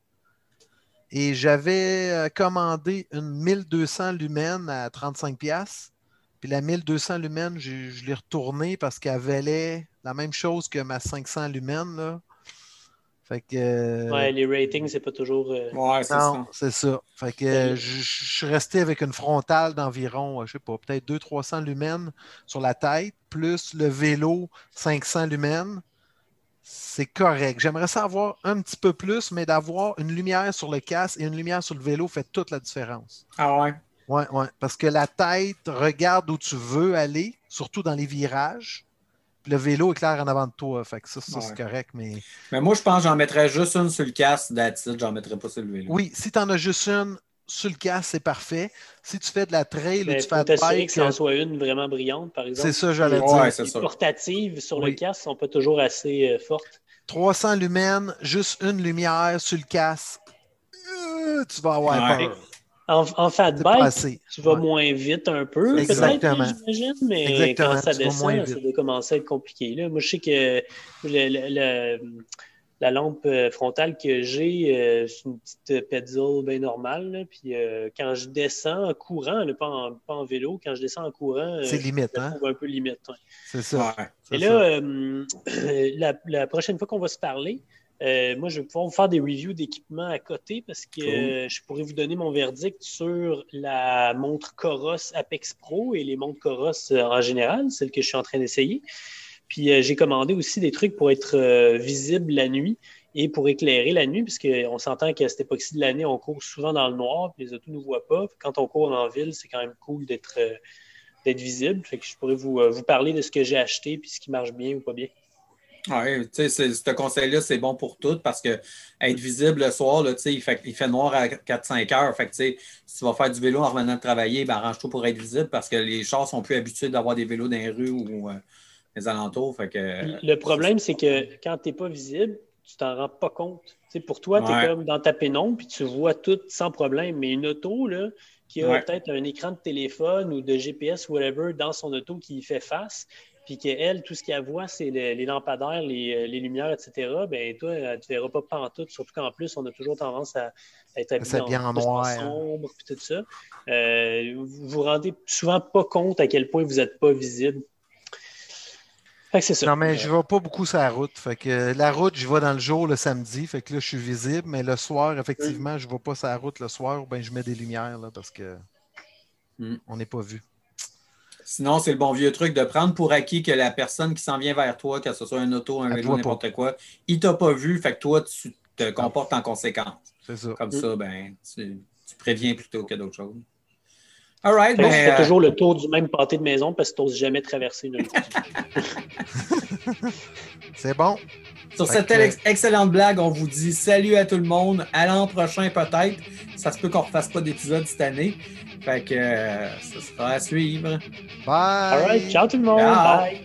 et j'avais euh, commandé une 1200 lumens à 35$. Puis la 1200 lumens, je, l'ai retournée parce qu'elle valait la même chose que ma 500 lumens. Là. Fait que, euh, ouais, les ratings, c'est pas toujours. Euh, ouais, c'est ça. C'est ça. Fait que je, suis resté avec une frontale d'environ, je sais pas, peut-être 200-300 lumens sur la tête, plus le vélo 500 lumens c'est correct. J'aimerais savoir un petit peu plus, mais d'avoir une lumière sur le casque et une lumière sur le vélo fait toute la différence. Ah ouais? Ouais, ouais. Parce que la tête regarde où tu veux aller, surtout dans les virages. le vélo est clair en avant de toi. Fait que ça, c'est correct. Mais... mais moi, je pense que j'en mettrais juste une sur le casque, d'attitude. J'en mettrais pas sur le vélo. Oui, si tu en as juste une, sur le casque, c'est parfait. Si tu fais de la trail ou tu fais de bike... que ça soit une vraiment brillante, par exemple. C'est ça, j'allais dire. les portatives sur le casque ne sont pas toujours assez euh, fortes. 300 lumens, juste une lumière sur le casque. Euh, tu vas avoir peur. En, en fat bike, tu vas moins vite un peu, Exactement. j'imagine, mais quand ça descend, ça doit commencer à être compliqué. Là. Moi, je sais que le, la lampe euh, frontale que j'ai, euh, c'est une petite Petzl bien normale. Puis euh, quand je descends en courant, pas, en, vélo, quand je descends en courant, c'est limite, je hein? un peu limite. C'est ça. Et là, la, prochaine fois qu'on va se parler, moi, je vais pouvoir vous faire des reviews d'équipements à côté parce que je pourrais vous donner mon verdict sur la montre Coros Apex Pro et les montres Coros en général, celle que je suis en train d'essayer. Puis euh, j'ai commandé aussi des trucs pour être euh, visible la nuit et pour éclairer la nuit, puisqu'on s'entend qu'à cette époque-ci de l'année, on court souvent dans le noir, puis les autos ne nous voient pas. Quand on court en ville, c'est quand même cool d'être euh, visible. Je pourrais vous, parler de ce que j'ai acheté puis ce qui marche bien ou pas bien. Oui, tu sais, ce conseil-là, c'est bon pour tout parce que être visible le soir, là, il, fait, il fait noir à 4-5 heures. Fait que, si tu vas faire du vélo en revenant de travailler, ben, arrange-toi pour être visible parce que les chars sont plus habitués d'avoir des vélos dans les rues ou les alentours. Fait que... Le problème, c'est que quand tu n'es pas visible, tu t'en rends pas compte. pour toi, tu es comme dans ta pénombre, puis tu vois tout sans problème. Mais une auto, là, qui a peut-être un écran de téléphone ou de GPS, whatever, dans son auto qui y fait face, puis qu'elle, tout ce qu'elle voit, c'est les, lampadaires, les, euh, les, lumières, etc., ben toi, tu ne verras pas tout. surtout qu'en plus, on a toujours tendance à, être habillé en, noir. sombre, puis tout ça. Euh, vous vous rendez souvent pas compte à quel point vous n'êtes pas visible. Non, mais je ne vais pas beaucoup sur la route. Fait que la route, je vais dans le jour le samedi. Fait que là, je suis visible. Mais le soir, effectivement, je ne vais pas sur la route le soir ou bien je mets des lumières là, parce que hmm. on n'est pas vu. Sinon, c'est le bon vieux truc de prendre pour acquis que la personne qui s'en vient vers toi, que ce soit un auto, un vélo, n'importe quoi, il t'a pas vu, fait que toi, tu te comportes en conséquence. C'est ça. Comme ça, ben, tu, tu préviens plutôt que d'autres choses. All right. Fais euh, toujours le tour du même pâté de maison parce que tu n'oses jamais traverser une C'est bon. Sur cette excellente blague, on vous dit salut à tout le monde. À l'an prochain, peut-être. Ça se peut qu'on ne refasse pas d'épisode cette année. Fait que euh, ça sera à suivre. Bye. All right. Ciao tout le monde. Bye.